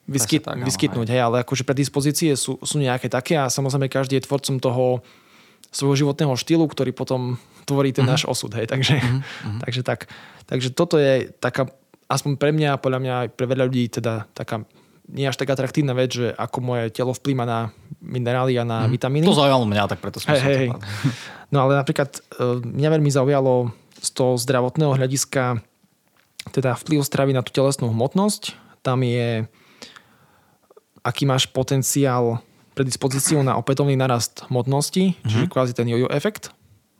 vyskyt, tak, vyskytnúť. Hej, ale akože predispozície sú, sú nejaké také a samozrejme každý je tvorcom toho svojho životného štýlu, ktorý potom tvorí ten mm-hmm. náš osud. Hej. Takže, mm-hmm. takže, tak, takže toto je taká, aspoň pre mňa, podľa mňa aj pre veľa ľudí, teda taká nie až tak atraktívna vec, že ako moje telo vplýva na minerály a na mm. vitamíny. To zaujalo mňa, tak preto som hej. to No ale napríklad e, mňa veľmi zaujalo z toho zdravotného hľadiska teda vplyv stravy na tú telesnú hmotnosť. Tam je aký máš potenciál predispozíciu na opätovný narast hmotnosti, mm-hmm. čiže kvázi ten jojo efekt.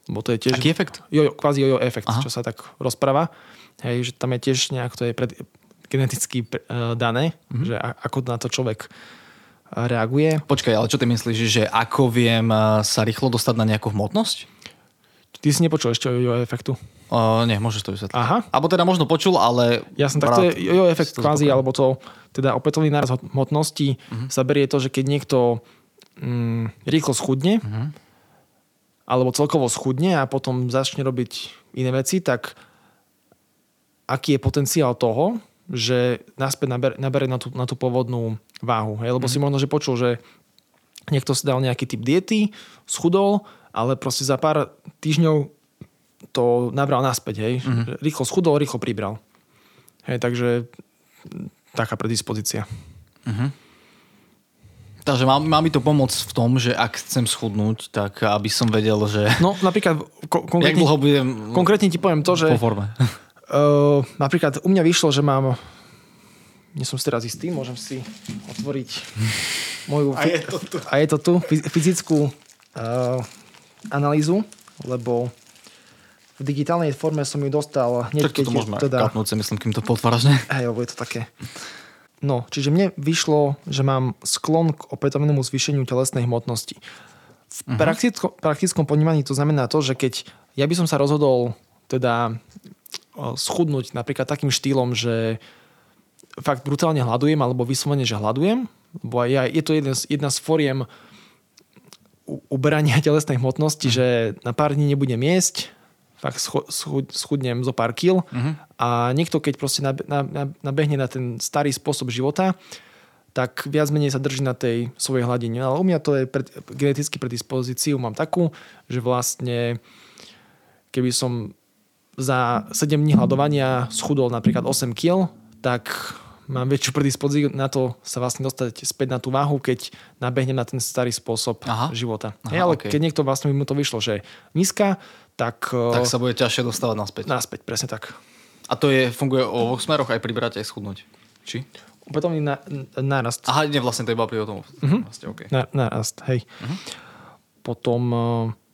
Lebo to je tiež... Aký efekt? Jojo, kvázi jojo efekt, Aha. čo sa tak rozpráva. Hej, že tam je tiež nejak, to je pred, geneticky uh, dané, mm-hmm. že a, ako na to človek uh, reaguje. Počkaj, ale čo ty myslíš, že ako viem eh, sa rýchlo dostať na nejakú hmotnosť? Ty si nepočul ešte o jojo efektu? Uh, nie, môžeš to vysvetliť. Aha. Alebo teda možno počul, ale... Ja som tak, to je jojo efekt kvázi, alebo to teda opätovný náraz hmotnosti uh-huh. sa berie to, že keď niekto mm, rýchlo schudne, uh-huh. alebo celkovo schudne a potom začne robiť iné veci, tak aký je potenciál toho, že naspäť naber, nabere na tú, na tú pôvodnú váhu. Hej? Lebo uh-huh. si možno, že počul, že niekto si dal nejaký typ diety, schudol, ale proste za pár týždňov to nabral naspäť. Hej? Uh-huh. Rýchlo schudol, rýchlo pribral. Hej, takže taká predispozícia. Takže má, má mi to pomôcť v tom, že ak chcem schudnúť, tak aby som vedel, že... No napríklad, ko- konkrétne, dlho budem konkrétne ti poviem to, že po forme. uh, napríklad u mňa vyšlo, že mám nie som si teraz istý, môžem si otvoriť moju... A je to tu. A je to tu, fyz- fyzickú uh, analýzu, lebo v digitálnej forme som ju dostal hneď, Tak keď môžeme teda... kapnúť, myslím, kým to potváraš, ne? Hej, lebo je to také. No, čiže mne vyšlo, že mám sklon k opätovnému zvýšeniu telesnej hmotnosti. V uh-huh. prakticko, praktickom ponímaní to znamená to, že keď ja by som sa rozhodol teda schudnúť napríklad takým štýlom, že fakt brutálne hľadujem, alebo vyslovene, že hľadujem, lebo aj ja, je to jedna z, jedna z foriem u- uberania telesnej hmotnosti, že na pár dní nebudem jesť, fakt schudnem zo pár kil Mhm. a niekto, keď proste nab- na- na- nabehne na ten starý spôsob života, tak viac menej sa drží na tej svojej hladine. Ale u mňa to je pred, geneticky predispozíciu mám takú, že vlastne keby som za 7 dní hľadovania schudol napríklad 8 kg, tak mám väčšiu predispozíciu na to sa vlastne dostať späť na tú váhu, keď nabehnem na ten starý spôsob Aha. života. Aha, Hej, ale okej. keď niekto vlastne by mu to vyšlo, že je nízka, tak, Tak eh, sa bude ťažšie dostávať naspäť. naspäť, presne tak. A to je, funguje o oboch smeroch aj pribrať, aj schudnúť. Či? Opätovný na, nárast. Aha, nie, vlastne to iba pri tom. Uh-huh. Vlastne, okay. na, nárast, hej. Uh-huh. Potom uh,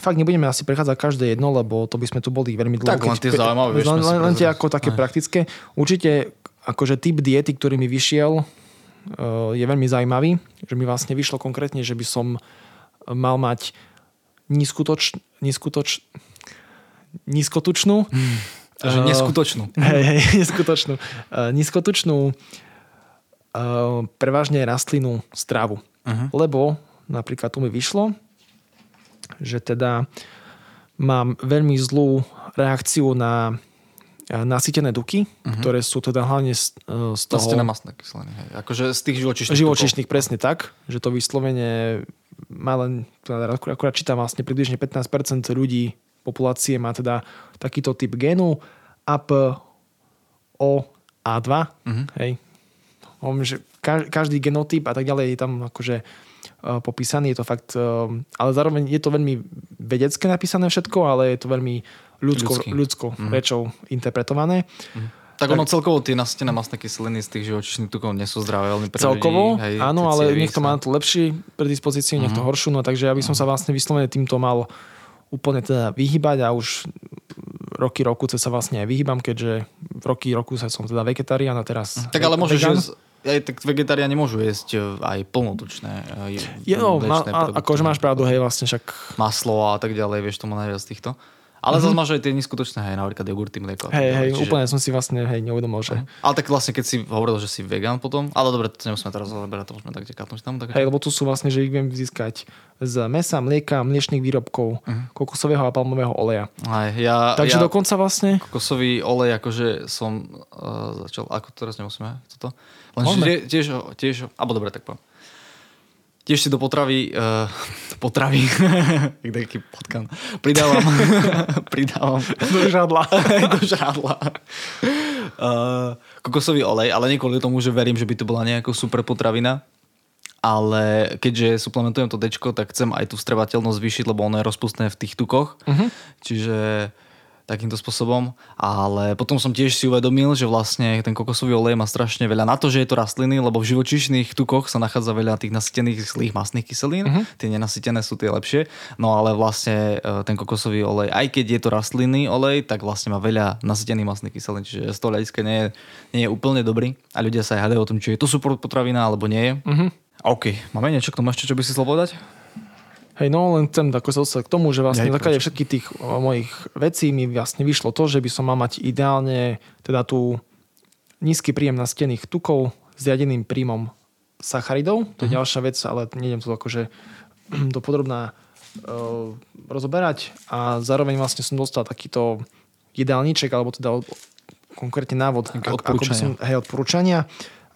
fakt nebudeme asi prechádzať každé jedno, lebo to by sme tu boli veľmi dlho. Tak len tie zaujímavé. Len, len, len tie ako také aj. praktické. Určite akože typ diety, ktorý mi vyšiel, uh, je veľmi zaujímavý. Že mi vlastne vyšlo konkrétne, že by som mal mať nízkutoč, nízkutoč, nízkotučnú hmm Takže neskutočnú. Hej, hej, neskutočnú. Uh, nízkotučnú prevažne rastlinnú stravu. Uh-huh. Lebo napríklad tu mi vyšlo, že teda mám veľmi zlú reakciu na nasytené tuky, uh-huh. ktoré sú teda hlavne z, z toho... Nasytené masné kyseliny, hej. Akože z tých živočíšnych Živočíšnych, presne tak, že to vyslovene má len, teda akurát čítam vlastne približne 15% ľudí populácie má teda takýto typ génu APOA2. Mm-hmm. Hej. Že každý genotyp a tak ďalej je tam akože popísaný, je to fakt, uh, ale zároveň je to veľmi vedecké napísané všetko, ale je to veľmi ľudsko, ľudskou mm-hmm. rečou interpretované. Mm-hmm. Tak ono celkovo tie nasytené masné kyseliny z tých živočišných tukov nie sú zdravé veľmi pre Celkovo, hej, áno, ale niekto má to lepší predispozíciu, niekto mm-hmm. horšiu, no takže ja by som mm-hmm. sa vlastne vyslovene týmto mal úplne teda vyhybať a už roky roku sa vlastne aj vyhýbam, keďže roky roku sa som teda vegetarián a teraz Tak ale môžeš jesť, aj tak vegetariáni môžu jesť e, aj plnotučné. E, je, no, ma, a, akože máš pravdu, hej, vlastne však... Maslo a tak ďalej, vieš, tomu najviac týchto. Ale mm-hmm. zase máš aj tie neskutočné, hej, napríklad jogurty, mlieko. Hej, hej, čiže... úplne som si vlastne hej, neuvedomil, že... Uh-huh. Ale tak vlastne, keď si hovoril, že si vegan potom, ale dobre, to nemusíme teraz zaberať, to môžeme tak katnúť tam. Tak... Hej, lebo tu sú vlastne, že ich viem získať z mesa, mlieka, mliečných výrobkov, uh-huh. kokosového a palmového oleja. Aj, ja, Takže ja, dokonca vlastne... Kokosový olej, akože som uh, začal, ako teraz nemusíme toto? Lenže tiež, tiež, alebo dobre, tak poviem tiež si do potravy, uh, potravy, taký potkan, pridávam, pridávam do žádla. do žádla. Uh, kokosový olej, ale nie kvôli tomu, že verím, že by to bola nejaká super potravina, ale keďže suplementujem to dečko, tak chcem aj tú strevateľnosť zvýšiť, lebo ono je rozpustné v tých tukoch. Uh-huh. Čiže takýmto spôsobom, ale potom som tiež si uvedomil, že vlastne ten kokosový olej má strašne veľa na to, že je to rastliny, lebo v živočíšnych tukoch sa nachádza veľa tých nasytených zlých masných kyselín, uh-huh. tie nenasytené sú tie lepšie, no ale vlastne e, ten kokosový olej, aj keď je to rastlinný olej, tak vlastne má veľa nasytených masných kyselín, čiže z toho hľadiska nie je, nie je úplne dobrý a ľudia sa aj hľadajú o tom, či je to super potravina alebo nie je. Uh-huh. OK, máme niečo k tomu ešte, čo by si chcel povedať? Hej, no len chcem tako sa dostať k tomu, že vlastne na základe všetkých tých mojich vecí mi vlastne vyšlo to, že by som mal mať ideálne teda tú nízky príjem na stených tukov s riadeným príjmom sacharidov. To je uh-huh. ďalšia vec, ale nejdem tu akože do podrobná uh, rozoberať. A zároveň vlastne som dostal takýto jedálniček, alebo teda konkrétne návod, ako, ako by som, hej, odporúčania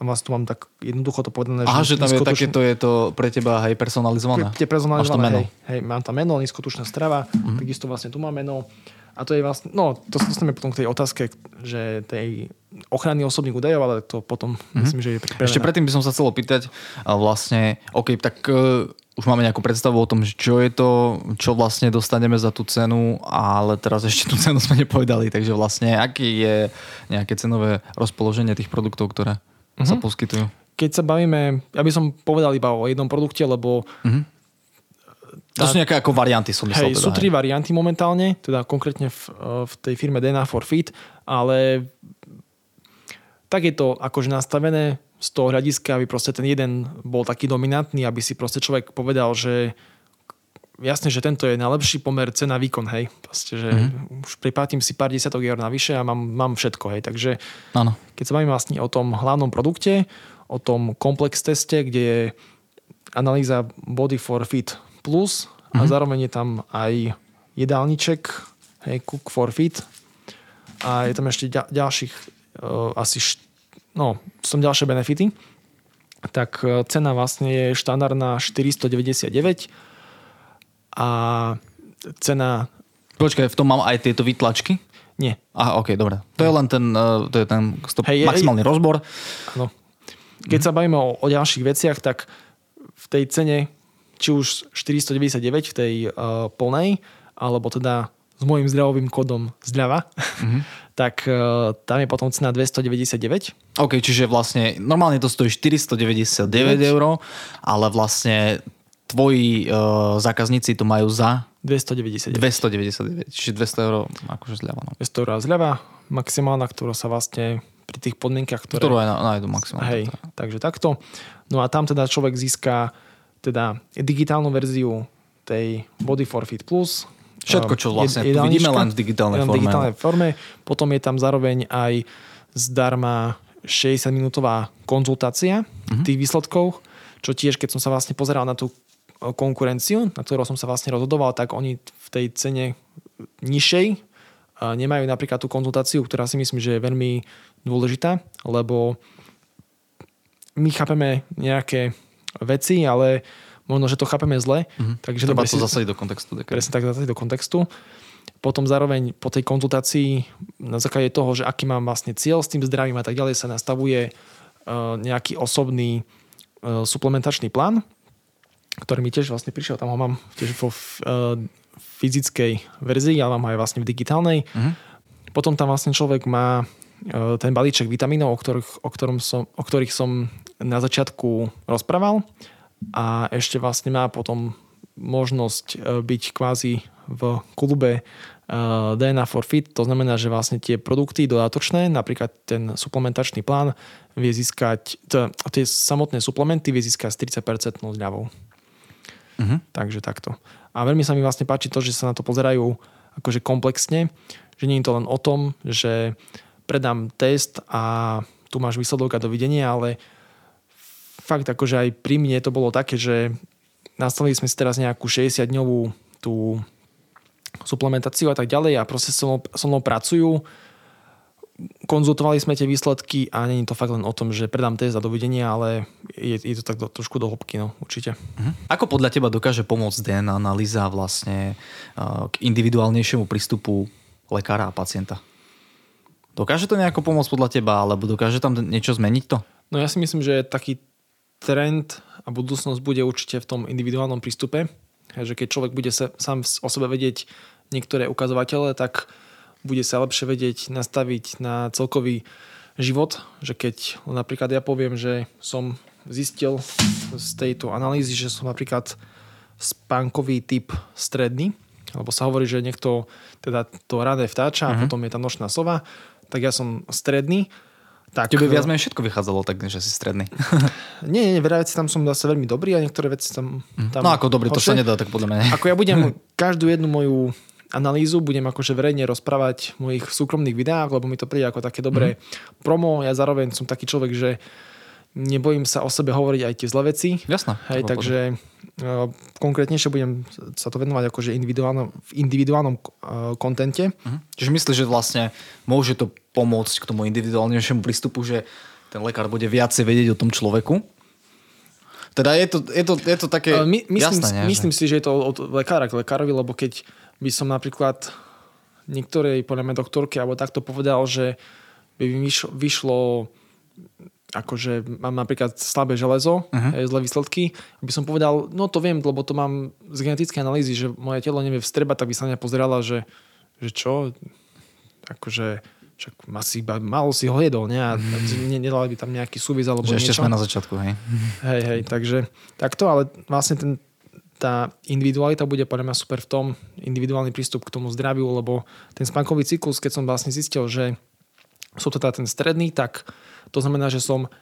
a vlastne tu mám tak jednoducho to povedané. Aha, že, že tam je takéto, je to pre teba aj personalizované. Pre, personalizované, meno. Hej, hej, mám tam meno, nízkotučná strava, uh-huh. takisto vlastne tu mám meno. A to je vlastne, no, to sa dostaneme potom k tej otázke, že tej ochrany osobných údajov, ale to potom uh-huh. myslím, že je pripravené. Ešte predtým by som sa chcel opýtať, vlastne, OK, tak uh, už máme nejakú predstavu o tom, čo je to, čo vlastne dostaneme za tú cenu, ale teraz ešte tú cenu sme nepovedali, takže vlastne aký je nejaké cenové rozpoloženie tých produktov, ktoré uh-huh. sa poskytujú? Keď sa bavíme, ja by som povedal iba o jednom produkte, lebo uh-huh. To sú nejaké ako varianty, som myslel. Hej, teda, sú tri hej. varianty momentálne, teda konkrétne v, v tej firme DNA for Fit, ale tak je to akože nastavené z toho hľadiska, aby proste ten jeden bol taký dominantný, aby si proste človek povedal, že jasne, že tento je najlepší pomer cena výkon, hej. Proste, že mm-hmm. už priplatím si pár desiatok eur navyše a mám, mám všetko, hej. Takže ano. keď sa bavíme vlastne o tom hlavnom produkte, o tom komplex teste, kde je analýza Body for Fit Plus mm-hmm. a mhm. zároveň je tam aj jedálniček, hej, Cook for Fit a je tam ešte ďalších uh, asi št- no, som ďalšie benefity, tak uh, cena vlastne je štandardná 499 a cena... Počkaj, v tom mám aj tieto vytlačky? Nie. Aha, ok, dobre. To je len ten, uh, to je ten stop, hey, maximálny hej, rozbor. Áno. Keď mm. sa bavíme o, o ďalších veciach, tak v tej cene, či už 499 v tej uh, plnej, alebo teda s môjim zdravovým kódom zľava, mm-hmm. tak uh, tam je potom cena 299. OK, čiže vlastne normálne to stojí 499 eur, ale vlastne tvoji uh, zákazníci to majú za 299. 299, čiže 200 eur akože zľava. No. 200 eur zľava, maximálna, ktorá sa vlastne pri tých podmienkach, ktoré... Ktorú aj nájdu maximálne. Hej, takže takto. No a tam teda človek získa teda digitálnu verziu tej Body for Fit Plus. Všetko, čo vlastne je, vidíme len v digitálnej forme. V digitálnej forme. Potom je tam zároveň aj zdarma 60-minútová konzultácia mm-hmm. tých výsledkov, čo tiež, keď som sa vlastne pozeral na tú konkurenciu, na ktorú som sa vlastne rozhodoval, tak oni v tej cene nižšej e, nemajú napríklad tú konzultáciu, ktorá si myslím, že je veľmi dôležitá, lebo my chápeme nejaké veci, ale možno, že to chápeme zle. Mm-hmm. Takže Treba to zasadiť do kontextu. Dekaj. Presne tak zasadiť do kontextu. Potom zároveň po tej konzultácii na základe toho, že aký mám vlastne cieľ s tým zdravím a tak ďalej, sa nastavuje uh, nejaký osobný uh, suplementačný plán, ktorý mi tiež vlastne prišiel, tam ho mám tiež vo uh, fyzickej verzii, ale mám aj vlastne v digitálnej. Mm-hmm. Potom tam vlastne človek má ten balíček vitamínov, o ktorých, o, ktorom som, o ktorých som na začiatku rozprával a ešte vlastne má potom možnosť e, byť kvázi v klube e, DNA for Fit. To znamená, že vlastne tie produkty dodatočné, napríklad ten suplementačný plán, vie získať, tie samotné suplementy vie získať s 30% zľavou. Uh-huh. Takže takto. A veľmi sa mi vlastne páči to, že sa na to pozerajú akože komplexne, že nie je to len o tom, že predám test a tu máš výsledok a dovidenia, ale fakt akože aj pri mne to bolo také, že nastavili sme si teraz nejakú 60-dňovú tú suplementáciu a tak ďalej a proste so mnou, so mnou pracujú. Konzultovali sme tie výsledky a není to fakt len o tom, že predám test za dovidenia, ale je, je to tak do, trošku do hĺbky, no určite. Uh-huh. Ako podľa teba dokáže pomôcť DNA analýza vlastne uh, k individuálnejšiemu prístupu lekára a pacienta? Dokáže to nejako pomôcť podľa teba, alebo dokáže tam niečo zmeniť to? No ja si myslím, že taký trend a budúcnosť bude určite v tom individuálnom prístupe. Že keď človek bude sa, sám o sebe vedieť niektoré ukazovatele, tak bude sa lepšie vedieť nastaviť na celkový život. Že keď napríklad ja poviem, že som zistil z tejto analýzy, že som napríklad spánkový typ stredný, alebo sa hovorí, že niekto teda to rané vtáča uh-huh. a mhm. potom je tá nočná sova, tak ja som stredný, tak, Tebe viac menej všetko vychádzalo tak, že si stredný. nie, nie, veľa veci tam som zase veľmi dobrý a niektoré veci tam... Tam no ako dobrý, to sa nedá tak podľa mňa. Ako ja budem každú jednu moju analýzu, budem akože verejne rozprávať v mojich súkromných videách, lebo mi to príde ako také dobré mm. promo. Ja zároveň som taký človek, že nebojím sa o sebe hovoriť aj tie zlé veci. Jasné. Hej, takže uh, konkrétnejšie budem sa to venovať akože individuálnom, v individuálnom uh, kontente. Uh-huh. Čiže myslíš, že vlastne môže to pomôcť k tomu individuálnejšiemu prístupu, že ten lekár bude viacej vedieť o tom človeku? Teda je to, je to, je to také uh, my, myslím, jasné, nie, myslím že... si, že je to od lekára k lekárovi, lebo keď by som napríklad niektorej, podľa mňa doktorke, alebo takto povedal, že by mi vyšlo, akože mám napríklad slabé železo, uh-huh. zlé výsledky, by som povedal, no to viem, lebo to mám z genetické analýzy, že moje telo nevie vstrebať, tak by sa na mňa pozerala, že, že čo, akože však asi iba malo si ho jedol, ne? A mhm. ne, nedala by tam nejaký súvis alebo že niečo. ešte sme na začiatku, hej. Hej, hej, takže takto, ale vlastne ten, tá individualita bude podľa mňa super v tom, individuálny prístup k tomu zdraviu, lebo ten spánkový cyklus, keď som vlastne zistil, že sú teda ten stredný, tak to znamená, že som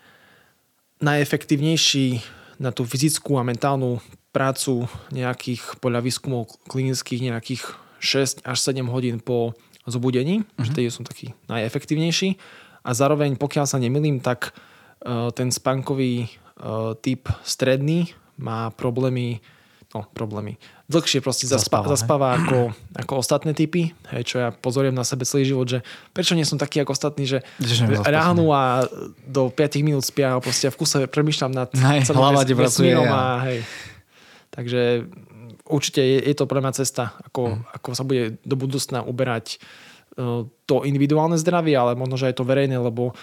najefektívnejší na tú fyzickú a mentálnu prácu nejakých podľa výskumov klinických nejakých 6 až 7 hodín po zobudení, uh-huh. že tedy som taký najefektívnejší a zároveň pokiaľ sa nemilím, tak uh, ten spánkový uh, typ stredný má problémy no, problémy. Dlhšie proste zaspáva, zaspáva ako, ako ostatné typy, hej, čo ja pozorujem na sebe celý život, že prečo nie som taký ako ostatní, že ráhnu a do 5 minút spia a proste v kuse premýšľam nad hej, hlava vesmírom a hej. Takže určite je, je to pre mňa cesta, ako, hmm. ako sa bude do budúcna uberať uh, to individuálne zdravie, ale možno, že aj to verejné, lebo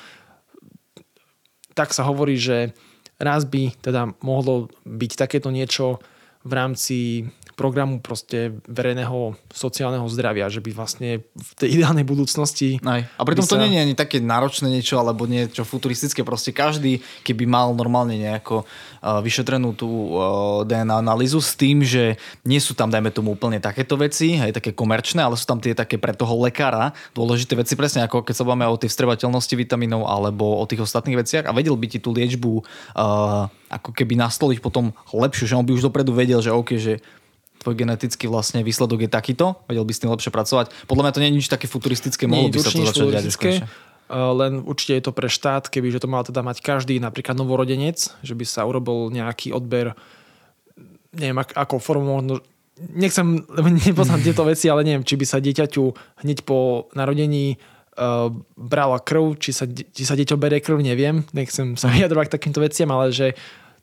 tak sa hovorí, že raz by teda mohlo byť takéto niečo v rámci programu proste verejného sociálneho zdravia, že by vlastne v tej ideálnej budúcnosti... Aj. A pritom sa... to nie je ani také náročné niečo, alebo niečo futuristické. Proste každý, keby mal normálne nejako uh, vyšetrenú tú uh, DNA analýzu s tým, že nie sú tam, dajme tomu, úplne takéto veci, aj také komerčné, ale sú tam tie také pre toho lekára dôležité veci, presne ako keď sa bavíme o tej vstrebateľnosti vitamínov alebo o tých ostatných veciach a vedel by ti tú liečbu uh, ako keby nastoliť potom lepšiu, že on by už dopredu vedel, že OK, že tvoj genetický vlastne výsledok je takýto, vedel by s tým lepšie pracovať. Podľa mňa to nie je nič také futuristické, mohlo by sa to začať diať len určite je to pre štát, keby že to mal teda mať každý napríklad novorodenec, že by sa urobil nejaký odber neviem ako formou nechcem, nepoznám tieto veci, ale neviem, či by sa dieťaťu hneď po narodení uh, brala krv, či sa, či sa dieťa berie krv, neviem, nechcem sa vyjadrovať k takýmto veciam, ale že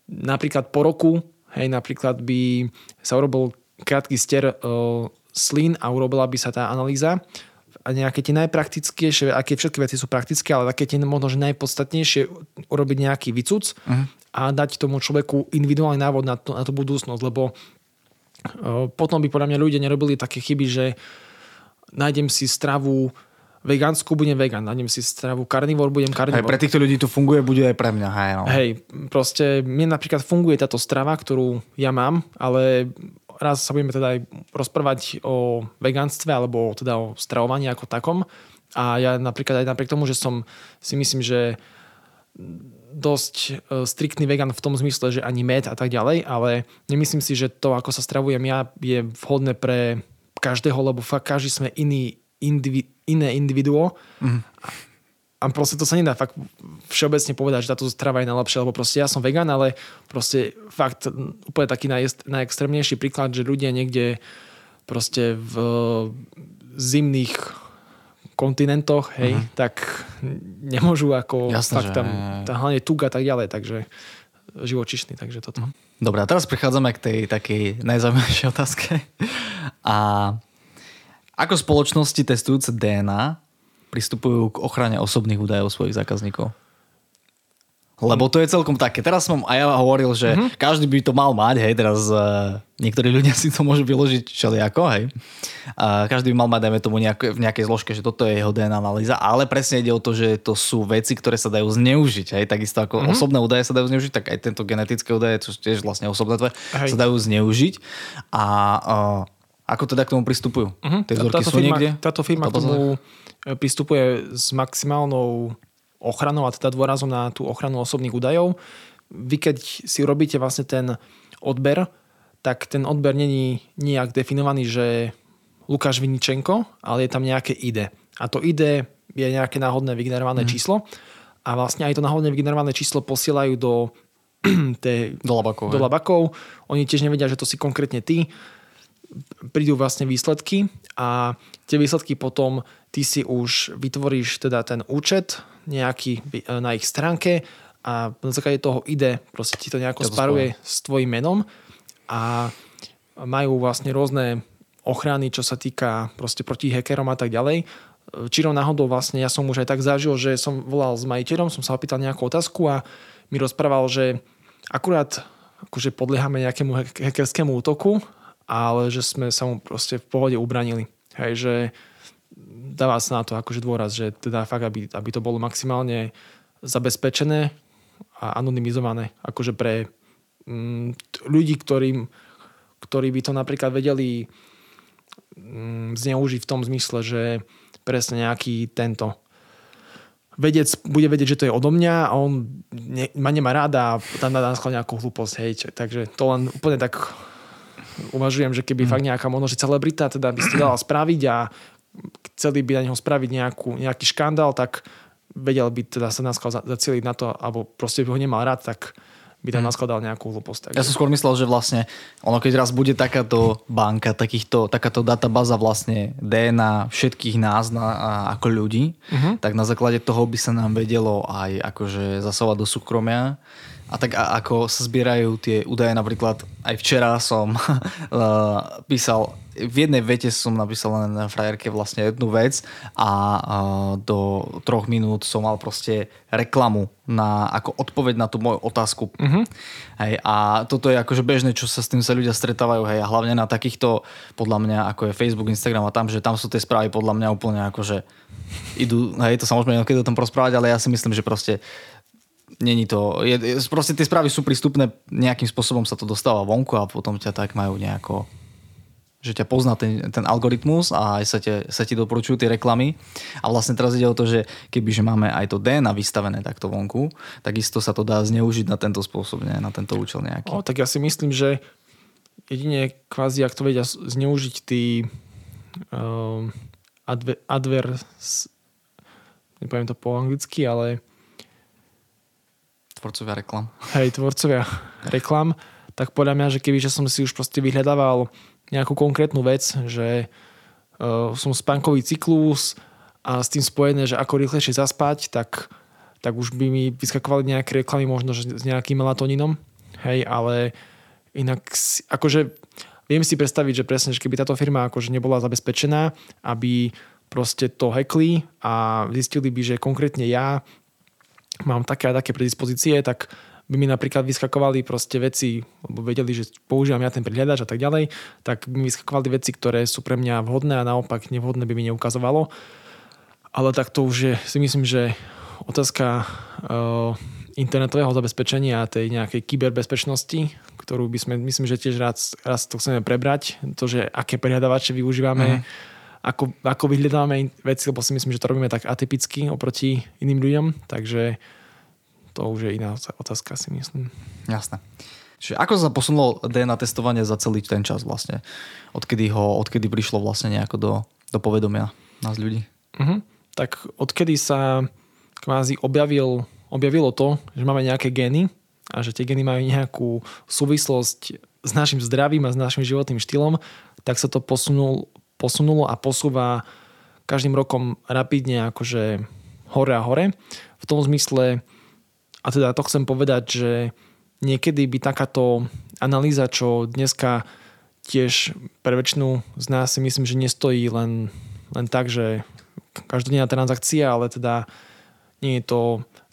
napríklad po roku, hej, napríklad by sa urobil krátky stier slín a urobila by sa tá analýza a nejaké tie najpraktickejšie, aké všetky veci sú praktické, ale také tie možno, že najpodstatnejšie urobiť nejaký vycuc uh-huh. a dať tomu človeku individuálny návod na, to, na tú budúcnosť, lebo potom by podľa mňa ľudia nerobili také chyby, že nájdem si stravu vegánsku, budem vegán, nájdem si stravu karnivor, budem karnivor. Aj pre týchto ľudí to funguje, bude aj pre mňa. Hej, no. hej, proste mne napríklad funguje táto strava, ktorú ja mám, ale raz sa budeme teda aj rozprávať o vegánstve alebo teda o stravovaní ako takom. A ja napríklad aj napriek tomu, že som si myslím, že dosť e, striktný vegan v tom zmysle, že ani med a tak ďalej, ale nemyslím si, že to, ako sa stravujem ja, je vhodné pre každého, lebo fakt každý sme iný, indivi, iné individuo. Mm a proste to sa nedá fakt všeobecne povedať, že táto strava je najlepšia, lebo proste ja som vegan, ale proste fakt úplne taký naj, najextrémnejší príklad, že ľudia niekde proste v zimných kontinentoch, hej, uh-huh. tak nemôžu ako Jasne, fakt tam, tam hlavne tuk a tak ďalej, takže živočišný, takže toto. Mhm. Dobre, a teraz prichádzame k tej takej najzaujímavejšej otázke. A ako spoločnosti testujúce DNA pristupujú k ochrane osobných údajov svojich zákazníkov. Lebo to je celkom také. Teraz som aj ja hovoril, že mm-hmm. každý by to mal mať, hej, teraz uh, niektorí ľudia si to môžu vyložiť všelijako, hej. Uh, každý by mal mať, dajme tomu, nejak, v nejakej zložke, že toto je jeho DNA analýza, ale presne ide o to, že to sú veci, ktoré sa dajú zneužiť, hej. Takisto ako mm-hmm. osobné údaje sa dajú zneužiť, tak aj tento genetické údaje, čo tiež vlastne osobné tvoje, sa dajú zneužiť. A uh, ako teda k tomu pristupujú? Uh-huh. Tie táto sú firma, niekde? Táto firma k tomu pristupuje s maximálnou ochranou a teda dôrazom na tú ochranu osobných údajov. Vy keď si robíte vlastne ten odber, tak ten odber není nejak definovaný, že Lukáš Viničenko, ale je tam nejaké ID. A to ID je nejaké náhodné vygenerované mm. číslo a vlastne aj to náhodné vygenerované číslo posielajú do, tej, do, labakov, do labakov. Oni tiež nevedia, že to si konkrétne ty prídu vlastne výsledky a tie výsledky potom ty si už vytvoríš teda ten účet nejaký na ich stránke a na základe toho ide, proste ti to nejako ja sparuje s tvojim menom a majú vlastne rôzne ochrany, čo sa týka proste proti hackerom a tak ďalej. Čiro náhodou vlastne ja som už aj tak zažil, že som volal s majiteľom, som sa opýtal nejakú otázku a mi rozprával, že akurát akože podliehame nejakému hackerskému útoku ale že sme sa mu proste v pohode ubranili. Hej, že dáva sa na to akože dôraz, že teda fakt, aby, aby to bolo maximálne zabezpečené a anonymizované. Akože pre mm, ľudí, ktorým, ktorí by to napríklad vedeli mm, zneužiť v tom zmysle, že presne nejaký tento vedec bude vedieť, že to je odo mňa a on ne, ma nemá rád a tam dá nejakú hlúposť, hej. Takže to len úplne tak uvažujem, že keby mm. fakt nejaká možno, že celebrita teda by si to dala spraviť a chceli by na neho spraviť nejakú, nejaký škandál, tak vedel by teda sa nás zacieliť na to, alebo proste by ho nemal rád, tak by tam mm. naskladal nejakú hlúposť. Ja som skôr myslel, že vlastne ono keď raz bude takáto banka, takýchto, takáto databáza vlastne DNA všetkých nás na, a, ako ľudí, mm-hmm. tak na základe toho by sa nám vedelo aj akože zasovať do súkromia A tak a ako sa zbierajú tie údaje, napríklad aj včera som písal, v jednej vete som napísal len na frajerke vlastne jednu vec a do troch minút som mal proste reklamu na, ako odpoveď na tú moju otázku. Uh-huh. Hej, a toto je akože bežné, čo sa s tým sa ľudia stretávajú, hej, a hlavne na takýchto, podľa mňa, ako je Facebook, Instagram a tam, že tam sú tie správy podľa mňa úplne akože idú, hej, to sa môžeme niekedy o tom prosprávať, ale ja si myslím, že proste není to, je, proste tie správy sú prístupné, nejakým spôsobom sa to dostáva vonku a potom ťa tak majú nejako že ťa pozná ten, ten algoritmus a aj sa, te, sa ti doporučujú tie reklamy. A vlastne teraz ide o to, že kebyže máme aj to DNA vystavené takto vonku, takisto sa to dá zneužiť na tento spôsob, nie? na tento účel nejaký. O, tak ja si myslím, že jedine kvázi, ak to vedia zneužiť tí um, adver, advers, nepoviem to po anglicky, ale Tvorcovia reklam. Hej, tvorcovia reklam. Tak podľa mňa, že keby že som si už proste vyhľadával nejakú konkrétnu vec, že uh, som spánkový cyklus a s tým spojené, že ako rýchlejšie zaspať, tak, tak už by mi vyskakovali nejaké reklamy možno že s nejakým melatoninom. Hej, ale inak akože viem si predstaviť, že presne, že keby táto firma akože nebola zabezpečená, aby proste to hackli a zistili by, že konkrétne ja mám také a také predispozície, tak by mi napríklad vyskakovali proste veci, lebo vedeli, že používam ja ten prihľadač a tak ďalej, tak by mi vyskakovali veci, ktoré sú pre mňa vhodné a naopak nevhodné by mi neukazovalo. Ale tak to už je, si myslím, že otázka uh, internetového zabezpečenia a tej nejakej kyberbezpečnosti, ktorú by sme, myslím, že tiež raz, raz to chceme prebrať, to, že aké prehľadávače využívame, mm. Ako, ako vyhľadávame veci, lebo si myslím, že to robíme tak atypicky oproti iným ľuďom, takže to už je iná otázka, si myslím. Jasné. Čiže ako sa posunulo DNA testovanie za celý ten čas vlastne? Odkedy, ho, odkedy prišlo vlastne nejako do, do povedomia nás ľudí? Uh-huh. Tak odkedy sa kvázi objavil, objavilo to, že máme nejaké gény a že tie gény majú nejakú súvislosť s našim zdravím a s našim životným štýlom, tak sa to posunul, posunulo a posúva každým rokom rapidne akože hore a hore. V tom zmysle, a teda to chcem povedať, že niekedy by takáto analýza, čo dneska tiež pre väčšinu z nás si myslím, že nestojí len, len tak, že každodenná transakcia, ale teda nie je to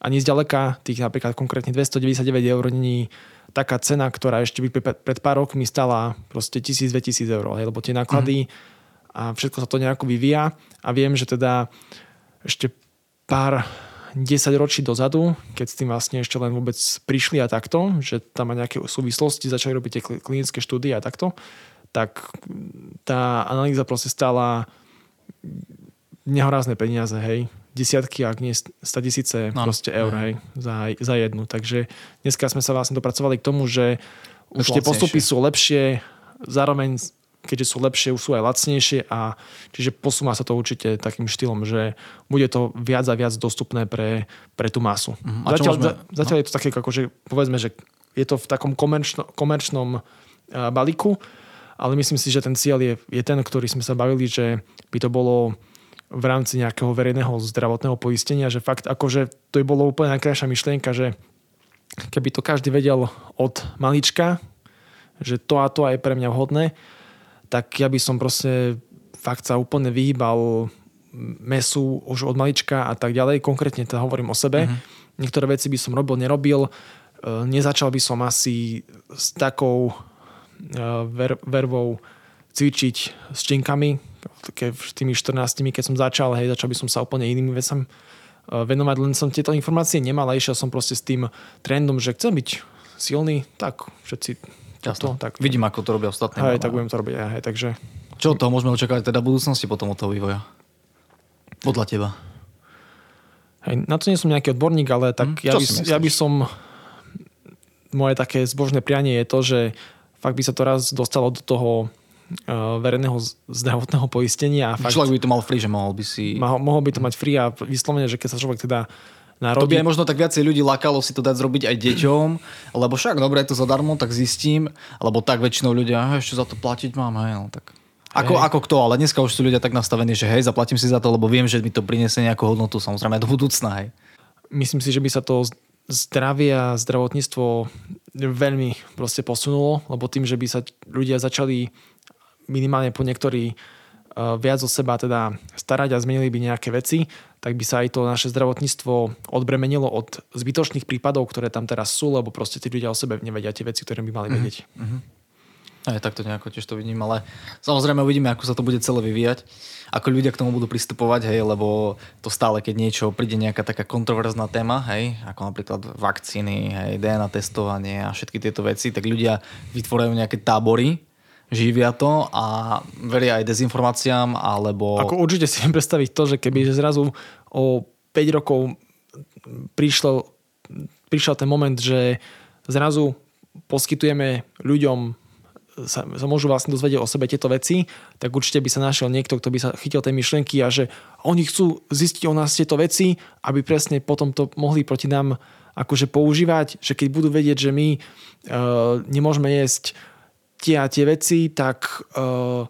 ani zďaleka, tých napríklad konkrétne 299 eur není taká cena, ktorá ešte by pred pár rokmi stala proste 1000-2000 eur, lebo tie náklady mm. A všetko sa to nejako vyvíja a viem, že teda ešte pár 10 ročí dozadu, keď s tým vlastne ešte len vôbec prišli a takto, že tam má nejaké súvislosti, začali robiť tie klinické štúdie a takto, tak tá analýza proste stála nehorázne peniaze, hej. Desiatky, ak nie 100 tisíce no, proste eur, hej, za, za jednu. Takže dneska sme sa vlastne dopracovali k tomu, že už tie postupy sú lepšie, zároveň keďže sú lepšie, už sú aj lacnejšie a čiže posúma sa to určite takým štýlom, že bude to viac a viac dostupné pre, pre tú masu. Uh-huh. Zatiaľ, môžeme... zatiaľ no? je to také, ako, že povedzme, že je to v takom komerčno, komerčnom uh, balíku, ale myslím si, že ten cieľ je, je ten, ktorý sme sa bavili, že by to bolo v rámci nejakého verejného zdravotného poistenia, že fakt akože to by bolo úplne najkrajšia myšlienka, že keby to každý vedel od malička, že to a to je pre mňa vhodné, tak ja by som proste fakt sa úplne vyhýbal mesu už od malička a tak ďalej. Konkrétne teda hovorím o sebe. Uh-huh. Niektoré veci by som robil, nerobil. E, nezačal by som asi s takou e, ver- vervou cvičiť s činkami, tými 14, keď som začal, hej, začal by som sa úplne inými vecam e, venovať, len som tieto informácie nemal a išiel som proste s tým trendom, že chcem byť silný, tak všetci to, tak. Vidím, ako to robia ostatní. Hej, tak budem to robiť aj, hej, takže... Čo toho môžeme očakávať teda v budúcnosti potom od toho vývoja? Podľa teba. Hej, na to nie som nejaký odborník, ale tak hm, ja, by, ja by som... Moje také zbožné prianie je to, že fakt by sa to raz dostalo do toho uh, verejného zdravotného poistenia. A fakt, človek by to mal free, že mohol by si... Mohol by to mať free a vyslovene, že keď sa človek teda narodí. To by aj možno tak viacej ľudí lakalo si to dať zrobiť aj deťom, lebo však dobre, je to zadarmo, tak zistím, lebo tak väčšinou ľudia, ešte za to platiť mám, hej, no tak. Ako, ako kto, ale dneska už sú ľudia tak nastavení, že hej, zaplatím si za to, lebo viem, že mi to priniesie nejakú hodnotu, samozrejme aj do budúcna, hej. Myslím si, že by sa to zdravie a zdravotníctvo veľmi proste posunulo, lebo tým, že by sa ľudia začali minimálne po niektorí viac o seba teda starať a zmenili by nejaké veci, tak by sa aj to naše zdravotníctvo odbremenilo od zbytočných prípadov, ktoré tam teraz sú, lebo proste tí ľudia o sebe nevedia tie veci, ktoré by mali mhm. vedieť. Mm-hmm. Aj takto nejako tiež to vidím, ale samozrejme uvidíme, ako sa to bude celé vyvíjať, ako ľudia k tomu budú pristupovať, hej, lebo to stále, keď niečo príde nejaká taká kontroverzná téma, hej, ako napríklad vakcíny, hej, DNA testovanie a všetky tieto veci, tak ľudia vytvorajú nejaké tábory, živia to a veria aj dezinformáciám, alebo... Ako určite si viem predstaviť to, že keby zrazu o 5 rokov prišiel, prišiel ten moment, že zrazu poskytujeme ľuďom sa, sa môžu vlastne dozvedieť o sebe tieto veci, tak určite by sa našiel niekto, kto by sa chytil tej myšlienky a že oni chcú zistiť o nás tieto veci, aby presne potom to mohli proti nám akože používať, že keď budú vedieť, že my uh, nemôžeme jesť tie a tie veci, tak uh,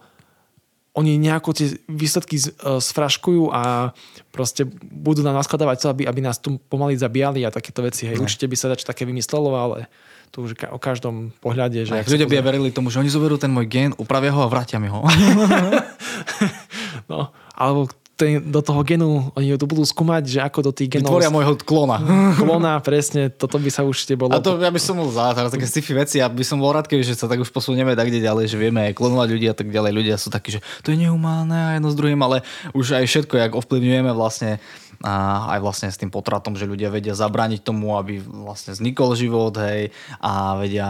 oni nejako tie výsledky uh, sfraškujú a proste budú nám naskladávať to, aby, aby nás tu pomaly zabíjali a takéto veci. Hej. Určite by sa dač také vymyslelo, ale tu už o každom pohľade. Že ľudia by verili tomu, že oni zoberú ten môj gen, upravia ho a vrátia mi ho. no, alebo ten, do toho genu, oni to budú skúmať, že ako do tých genov... Vytvoria môjho klona. klona, presne, toto by sa určite bolo... A to ja by som bol za, teraz také sci-fi veci, ja by som bol rád, keby, že sa tak už posunieme tak ďalej, že vieme klonovať ľudí a tak ďalej. Ľudia sú takí, že to je nehumánne a jedno s druhým, ale už aj všetko, jak ovplyvňujeme vlastne a aj vlastne s tým potratom, že ľudia vedia zabrániť tomu, aby vlastne vznikol život, hej, a vedia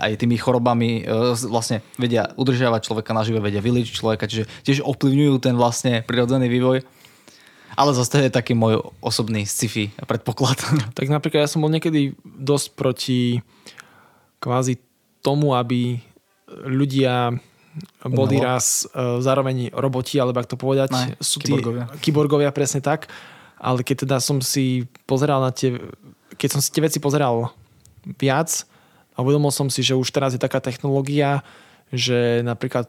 aj tými chorobami e, vlastne vedia udržiavať človeka na žive, vedia vyliečiť človeka, čiže tiež ovplyvňujú ten vlastne prirodzený vývoj. Ale zase je taký môj osobný sci-fi predpoklad. Tak napríklad ja som bol niekedy dosť proti kvázi tomu, aby ľudia boli raz uh, zároveň roboti, alebo ak to povedať, ne, sú tí kyborgovia. kyborgovia, presne tak. Ale keď teda som si pozeral na tie, keď som si tie veci pozeral viac, a uvedomil som si, že už teraz je taká technológia, že napríklad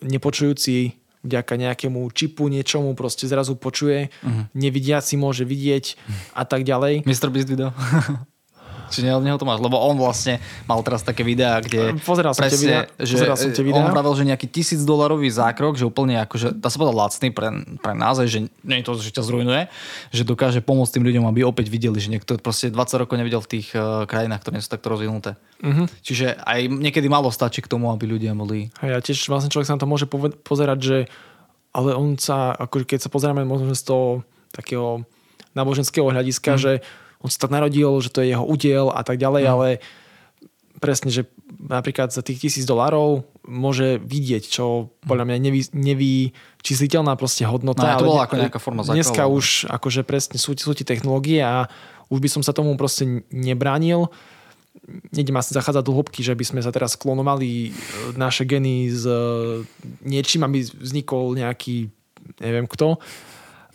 nepočujúci vďaka nejakému čipu, niečomu proste zrazu počuje, uh-huh. nevidiaci môže vidieť uh-huh. a tak ďalej. Mr. Beast video. Či od neho to máš? Lebo on vlastne mal teraz také videá, kde... Pozeral som presne, tie videá. Že Pozeral som tie videá. On pravil, že nejaký tisíc dolarový zákrok, že úplne akože, dá sa povedať lacný pre, pre nás, že nie je to, že ťa zrujnuje, že dokáže pomôcť tým ľuďom, aby opäť videli, že niekto proste 20 rokov nevidel v tých uh, krajinách, ktoré nie sú takto rozvinuté. Uh-huh. Čiže aj niekedy malo stačí k tomu, aby ľudia mohli... A ja tiež vlastne človek sa na to môže pozerať, že ale on sa, ako keď sa pozeráme možno z toho takého náboženského hľadiska, uh-huh. že on sa tak narodil, že to je jeho údiel a tak ďalej, mm. ale presne, že napríklad za tých tisíc dolárov môže vidieť, čo podľa mňa nevy, nevyčísliteľná proste hodnota. No, to bola ako nejaká forma základu. Dneska už akože presne sú, sú tie technológie a už by som sa tomu proste nebránil. Nejdem asi zachádzať do hĺbky, že by sme sa teraz klonovali e, naše geny s e, niečím, aby vznikol nejaký neviem kto,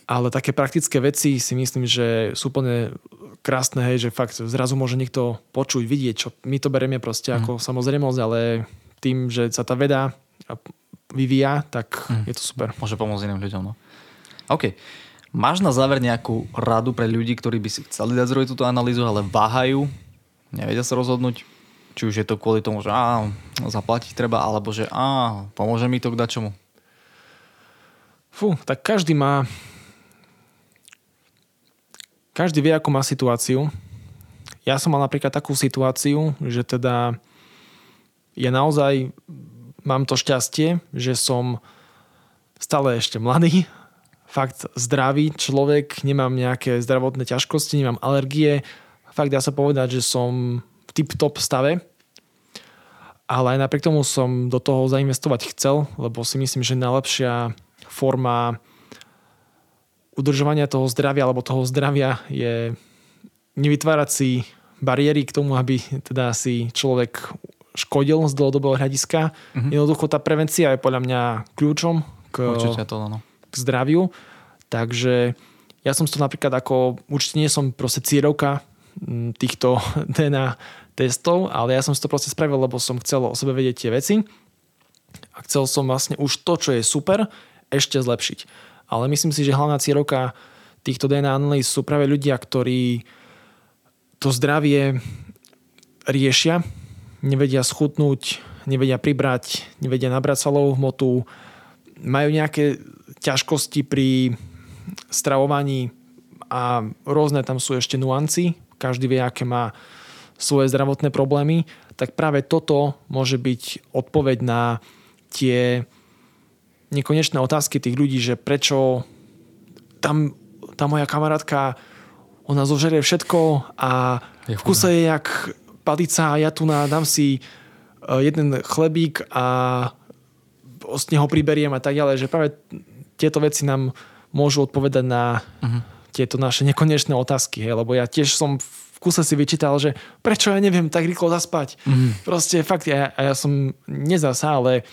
ale také praktické veci si myslím, že sú úplne krásne, hej, že fakt zrazu môže niekto počuť, vidieť, čo my to berieme proste mm. ako samozrejmosť, ale tým, že sa tá veda vyvíja, tak mm. je to super. Môže pomôcť iným ľuďom, no. OK. Máš na záver nejakú radu pre ľudí, ktorí by si chceli dať zrobiť túto analýzu, ale váhajú, nevedia sa rozhodnúť, či už je to kvôli tomu, že á, zaplatiť treba, alebo že á, pomôže mi to k dačomu? Fú, tak každý má každý vie, ako má situáciu. Ja som mal napríklad takú situáciu, že teda ja naozaj mám to šťastie, že som stále ešte mladý, fakt zdravý človek, nemám nejaké zdravotné ťažkosti, nemám alergie. Fakt dá sa povedať, že som v tip-top stave. Ale aj napriek tomu som do toho zainvestovať chcel, lebo si myslím, že najlepšia forma udržovania toho zdravia alebo toho zdravia je nevytvárať si bariéry k tomu, aby teda si človek škodil z dlhodobého hľadiska. Mm-hmm. Jednoducho tá prevencia je podľa mňa kľúčom k, to, no. k zdraviu. Takže ja som to napríklad ako, určite nie som proste cierovka týchto DNA testov, ale ja som si to proste spravil, lebo som chcel o sebe vedieť tie veci a chcel som vlastne už to, čo je super, ešte zlepšiť ale myslím si, že hlavná cieľovka týchto DNA analýz sú práve ľudia, ktorí to zdravie riešia, nevedia schutnúť, nevedia pribrať, nevedia nabrať salovú hmotu, majú nejaké ťažkosti pri stravovaní a rôzne tam sú ešte nuancy, každý vie, aké má svoje zdravotné problémy, tak práve toto môže byť odpoveď na tie nekonečné otázky tých ľudí, že prečo tam tá moja kamarátka ona zožerie všetko a v kuse je jak palica a ja tu dám si e, jeden chlebík a z neho priberiem a tak ďalej, že práve tieto veci nám môžu odpovedať na uh-huh. tieto naše nekonečné otázky, hej, lebo ja tiež som v kuse si vyčítal, že prečo ja neviem tak rýchlo zaspať. Uh-huh. Proste fakt, ja, ja som nezasa, ale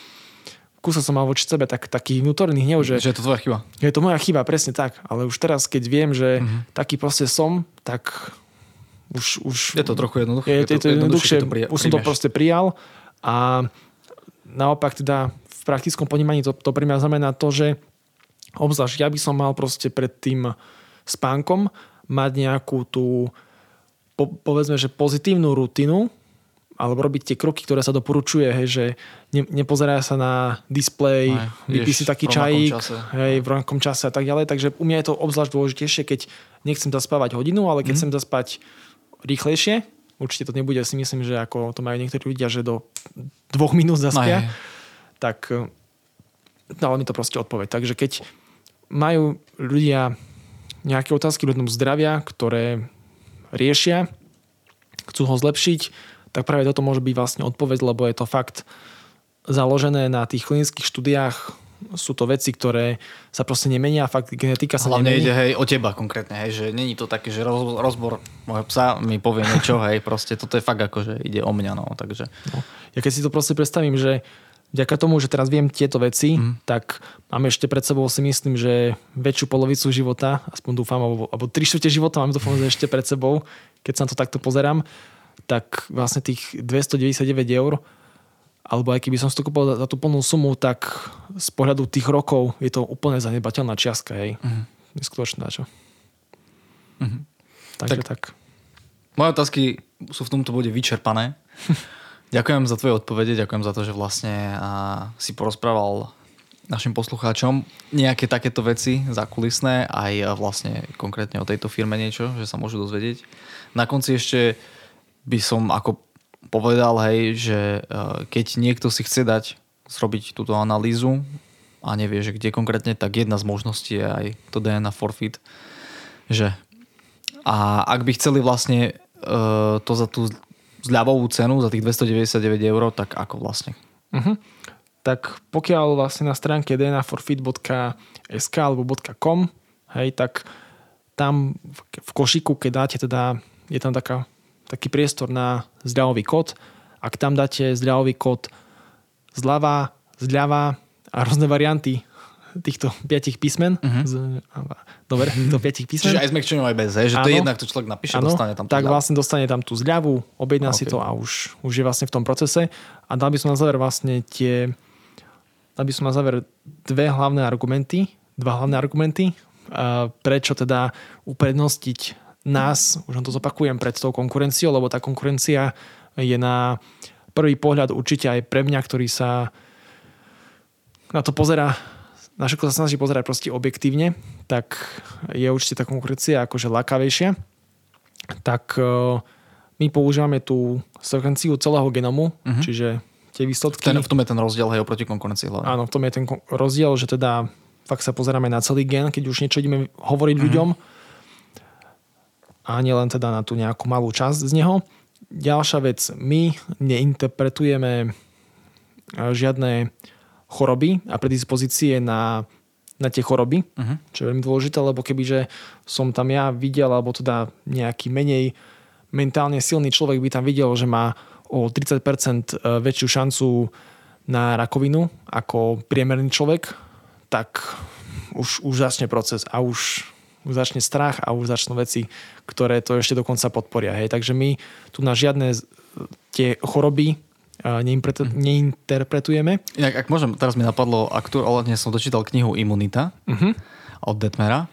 kúsa som mal voči sebe tak, taký vnútorný hnev, že... Že je to tvoja chyba. Je to moja chyba, presne tak. Ale už teraz, keď viem, že uh-huh. taký proste som, tak už... už je to trochu jednoduché. Je, je, to, je to jednoduchšie, to prija- už som to proste prijal a naopak teda v praktickom ponímaní to, to pre mňa znamená to, že obzvlášť ja by som mal proste pred tým spánkom mať nejakú tú po, povedzme, že pozitívnu rutinu, alebo robiť tie kroky, ktoré sa doporučuje, hej, že ne, nepozerá sa na displej, vypí si taký čajík hej, v rovnakom čase a tak ďalej. Takže u mňa je to obzvlášť dôležitejšie, keď nechcem zaspávať hodinu, ale keď mm. chcem zaspať rýchlejšie, určite to nebude, si myslím, že ako to majú niektorí ľudia, že do dvoch minút zaspia, no, tak dalo mi to proste odpoveď. Takže keď majú ľudia nejaké otázky ľuďom zdravia, ktoré riešia, chcú ho zlepšiť, tak práve toto môže byť vlastne odpoveď, lebo je to fakt založené na tých klinických štúdiách sú to veci, ktoré sa proste nemenia, fakt genetika sa Hlavne nemení. ide hej, o teba konkrétne, hej, že není to také, že roz, rozbor môjho psa mi povie niečo, hej, proste toto je fakt ako, že ide o mňa, no, takže. No. Ja keď si to proste predstavím, že vďaka tomu, že teraz viem tieto veci, mm. tak máme ešte pred sebou si myslím, že väčšiu polovicu života, aspoň dúfam, alebo, alebo tri štvrte života mám dúfam, že ešte pred sebou, keď sa na to takto pozerám tak vlastne tých 299 eur alebo aj keby som si to kúpil za tú plnú sumu, tak z pohľadu tých rokov je to úplne zanebateľná čiastka, hej. Uh-huh. Neskutočné čo. Uh-huh. Takže tak, tak. Moje otázky sú v tomto bode vyčerpané. ďakujem za tvoje odpovede, ďakujem za to, že vlastne a, si porozprával našim poslucháčom nejaké takéto veci zákulisné, aj vlastne konkrétne o tejto firme niečo, že sa môžu dozvedieť. Na konci ešte by som ako povedal, hej, že e, keď niekto si chce dať zrobiť túto analýzu a nevie, že kde konkrétne, tak jedna z možností je aj to DNA forfeit, že a ak by chceli vlastne uh, to za tú zľavovú cenu, za tých 299 eur, tak ako vlastne? Uh-huh. Tak pokiaľ vlastne na stránke dnaforfeit.sk alebo .com, hej, tak tam v košiku, keď dáte teda, je tam taká taký priestor na zdravový kód. Ak tam dáte zdravový kód zľava, zľava a rôzne varianty týchto piatich písmen. Uh-huh. Z, dobre, týchto piatich písmen. Čiže aj s mekčenou aj bez, že to je jednak, to človek napíše, ano, dostane tam Tak zľavu. vlastne dostane tam tú zľavu, objedná okay. si to a už, už je vlastne v tom procese. A dal by som na záver vlastne tie dal by som na záver dve hlavné argumenty, dva hlavné argumenty, prečo teda uprednostiť nás, už to zopakujem, pred tou konkurenciou, lebo tá konkurencia je na prvý pohľad určite aj pre mňa, ktorý sa na to pozera, na všetko sa snaží pozerať proste objektívne, tak je určite tá konkurencia akože lakavejšia. Tak e, my používame tú sekvenciu celého genomu, uh-huh. čiže tie výsledky... Ten, v tom je ten rozdiel aj oproti konkurencii hlavne. Áno, v tom je ten rozdiel, že teda fakt sa pozeráme na celý gen, keď už niečo ideme hovoriť uh-huh. ľuďom, a len teda na tú nejakú malú časť z neho. Ďalšia vec, my neinterpretujeme e, žiadne choroby a predispozície na, na tie choroby, uh-huh. čo je veľmi dôležité, lebo kebyže som tam ja videl, alebo teda nejaký menej mentálne silný človek by tam videl, že má o 30% e, väčšiu šancu na rakovinu ako priemerný človek, tak už, už začne proces a už už začne strach a už začnú veci, ktoré to ešte dokonca podporia. Hej. Takže my tu na žiadne tie choroby mhm. neinterpretujeme. Inak, ak môžem, teraz mi napadlo, aktuálne som dočítal knihu Imunita uh-huh. od Detmera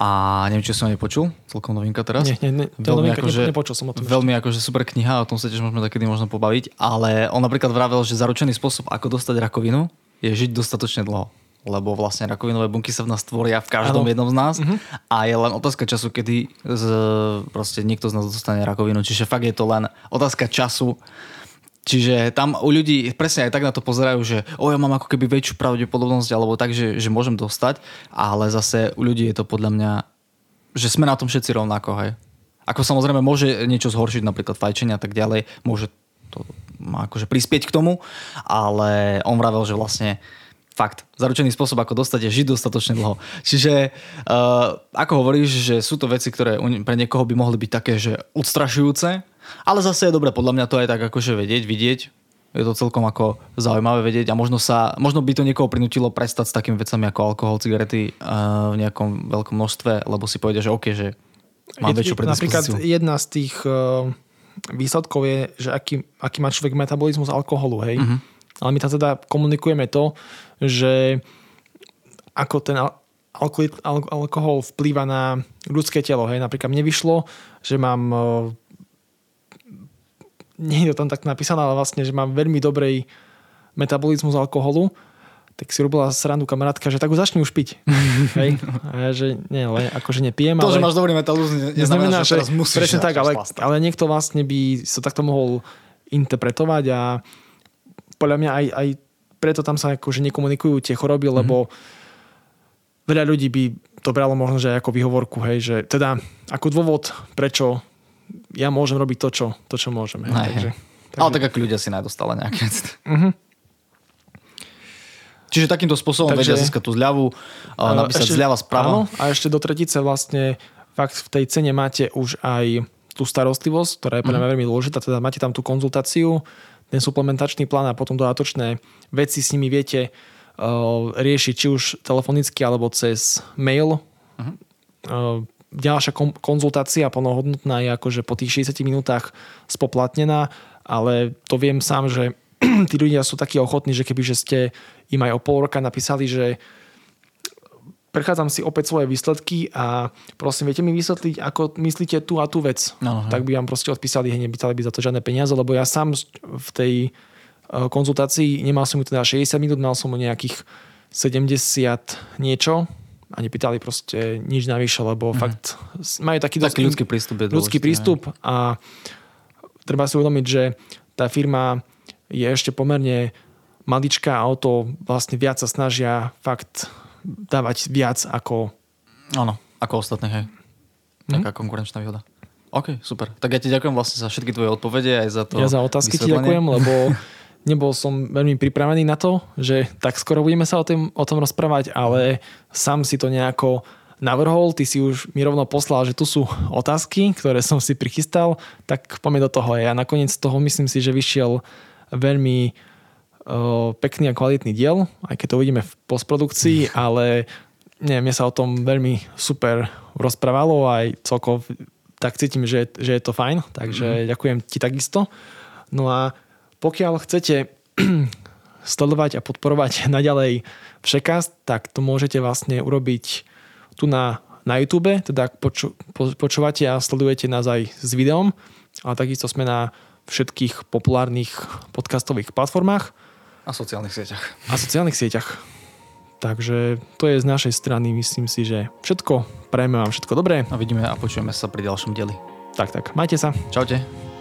A neviem, či som nepočul, celkom novinka teraz. Nie, nie, nie veľmi, novinka, akože, nepočul som o tom. Veľmi akože super kniha, o tom sa tiež môžeme takedy možno pobaviť, ale on napríklad vravel, že zaručený spôsob, ako dostať rakovinu, je žiť dostatočne dlho lebo vlastne rakovinové bunky sa v nás tvoria v každom ano. jednom z nás uh-huh. a je len otázka času, kedy z, proste niekto z nás dostane rakovinu. Čiže fakt je to len otázka času. Čiže tam u ľudí presne aj tak na to pozerajú, že o, ja mám ako keby väčšiu pravdepodobnosť alebo tak, že, že môžem dostať, ale zase u ľudí je to podľa mňa, že sme na tom všetci rovnako, hej. Ako samozrejme môže niečo zhoršiť, napríklad fajčenie a tak ďalej, môže to akože prispieť k tomu, ale on vravel, že vlastne fakt, zaručený spôsob, ako dostať je žiť dostatočne dlho. Čiže uh, ako hovoríš, že sú to veci, ktoré pre niekoho by mohli byť také, že odstrašujúce, ale zase je dobre podľa mňa to aj tak akože vedieť, vidieť. Je to celkom ako zaujímavé vedieť a možno, sa, možno by to niekoho prinútilo prestať s takými vecami ako alkohol, cigarety uh, v nejakom veľkom množstve, lebo si povedia, že OK, že mám väčšiu predispozíciu. Napríklad jedna z tých uh, výsledkov je, že aký, aký má človek metabolizmus alkoholu, hej. Uh-huh. Ale my tam teda komunikujeme to, že ako ten alkohol vplýva na ľudské telo. Hej. Napríklad mne vyšlo, že mám e, nie je to tam tak napísané, ale vlastne, že mám veľmi dobrý metabolizmus alkoholu, tak si robila srandu kamarátka, že tak už začni už piť. Hej? A ja, že nie, ale akože nepijem. To, ale... že máš dobrý metabolizmus, neznamená, že, že teraz musíš. Presne tak, ale, ale niekto vlastne by sa takto mohol interpretovať a podľa mňa aj, aj preto tam sa akože nekomunikujú tie choroby, mm-hmm. lebo veľa ľudí by to bralo možno, že aj ako výhovorku, hej, že teda ako dôvod, prečo ja môžem robiť to, čo, to, čo môžem. Hej, takže, takže... Ale tak ako ľudia si nájdú stále nejaké mm-hmm. Čiže takýmto spôsobom Takže, vedia získať tú zľavu, napísať ešte, zľava správa. Áno, a ešte do tretice vlastne fakt v tej cene máte už aj tú starostlivosť, ktorá je pre mňa mm. veľmi dôležitá, teda máte tam tú konzultáciu, ten suplementačný plán a potom dodatočné veci s nimi viete uh, riešiť či už telefonicky alebo cez mail. Uh-huh. Uh, ďalšia konzultácia plnohodnotná je akože po tých 60 minútach spoplatnená, ale to viem sám, že tí ľudia sú takí ochotní, že keby že ste im aj o pol roka napísali, že prechádzam si opäť svoje výsledky a prosím, viete mi vysvetliť, ako myslíte tú a tú vec. No, tak by vám proste odpísali, hej, nepýtali by za to žiadne peniaze, lebo ja sám v tej e, konzultácii nemal som mu teda 60 minút, mal som mu nejakých 70 niečo a nepýtali proste nič navyše, lebo mm. fakt majú taký taký ľudský prístup. Je ľudský prístup a treba si uvedomiť, že tá firma je ešte pomerne maličká a o to vlastne viac sa snažia fakt dávať viac ako... Áno, ako ostatné, hej. Mm-hmm. Taká konkurenčná výhoda. OK, super. Tak ja ti ďakujem vlastne za všetky tvoje odpovede aj za to Ja za otázky ti ďakujem, lebo nebol som veľmi pripravený na to, že tak skoro budeme sa o, tým, o tom rozprávať, ale sám si to nejako navrhol, ty si už mi rovno poslal, že tu sú otázky, ktoré som si prichystal, tak poďme do toho. Ja nakoniec z toho myslím si, že vyšiel veľmi pekný a kvalitný diel, aj keď to uvidíme v postprodukcii, ale nie, mne sa o tom veľmi super rozprávalo aj celkov tak cítim, že, že je to fajn, takže mm. ďakujem ti takisto. No a pokiaľ chcete sledovať a podporovať naďalej Všekast, tak to môžete vlastne urobiť tu na, na YouTube, teda ak poču, po, počúvate a sledujete nás aj s videom, ale takisto sme na všetkých populárnych podcastových platformách. A sociálnych sieťach. A sociálnych sieťach. Takže to je z našej strany, myslím si, že všetko. Prajeme vám všetko dobré. A vidíme a počujeme sa pri ďalšom dieli. Tak, tak. Majte sa. Čaute.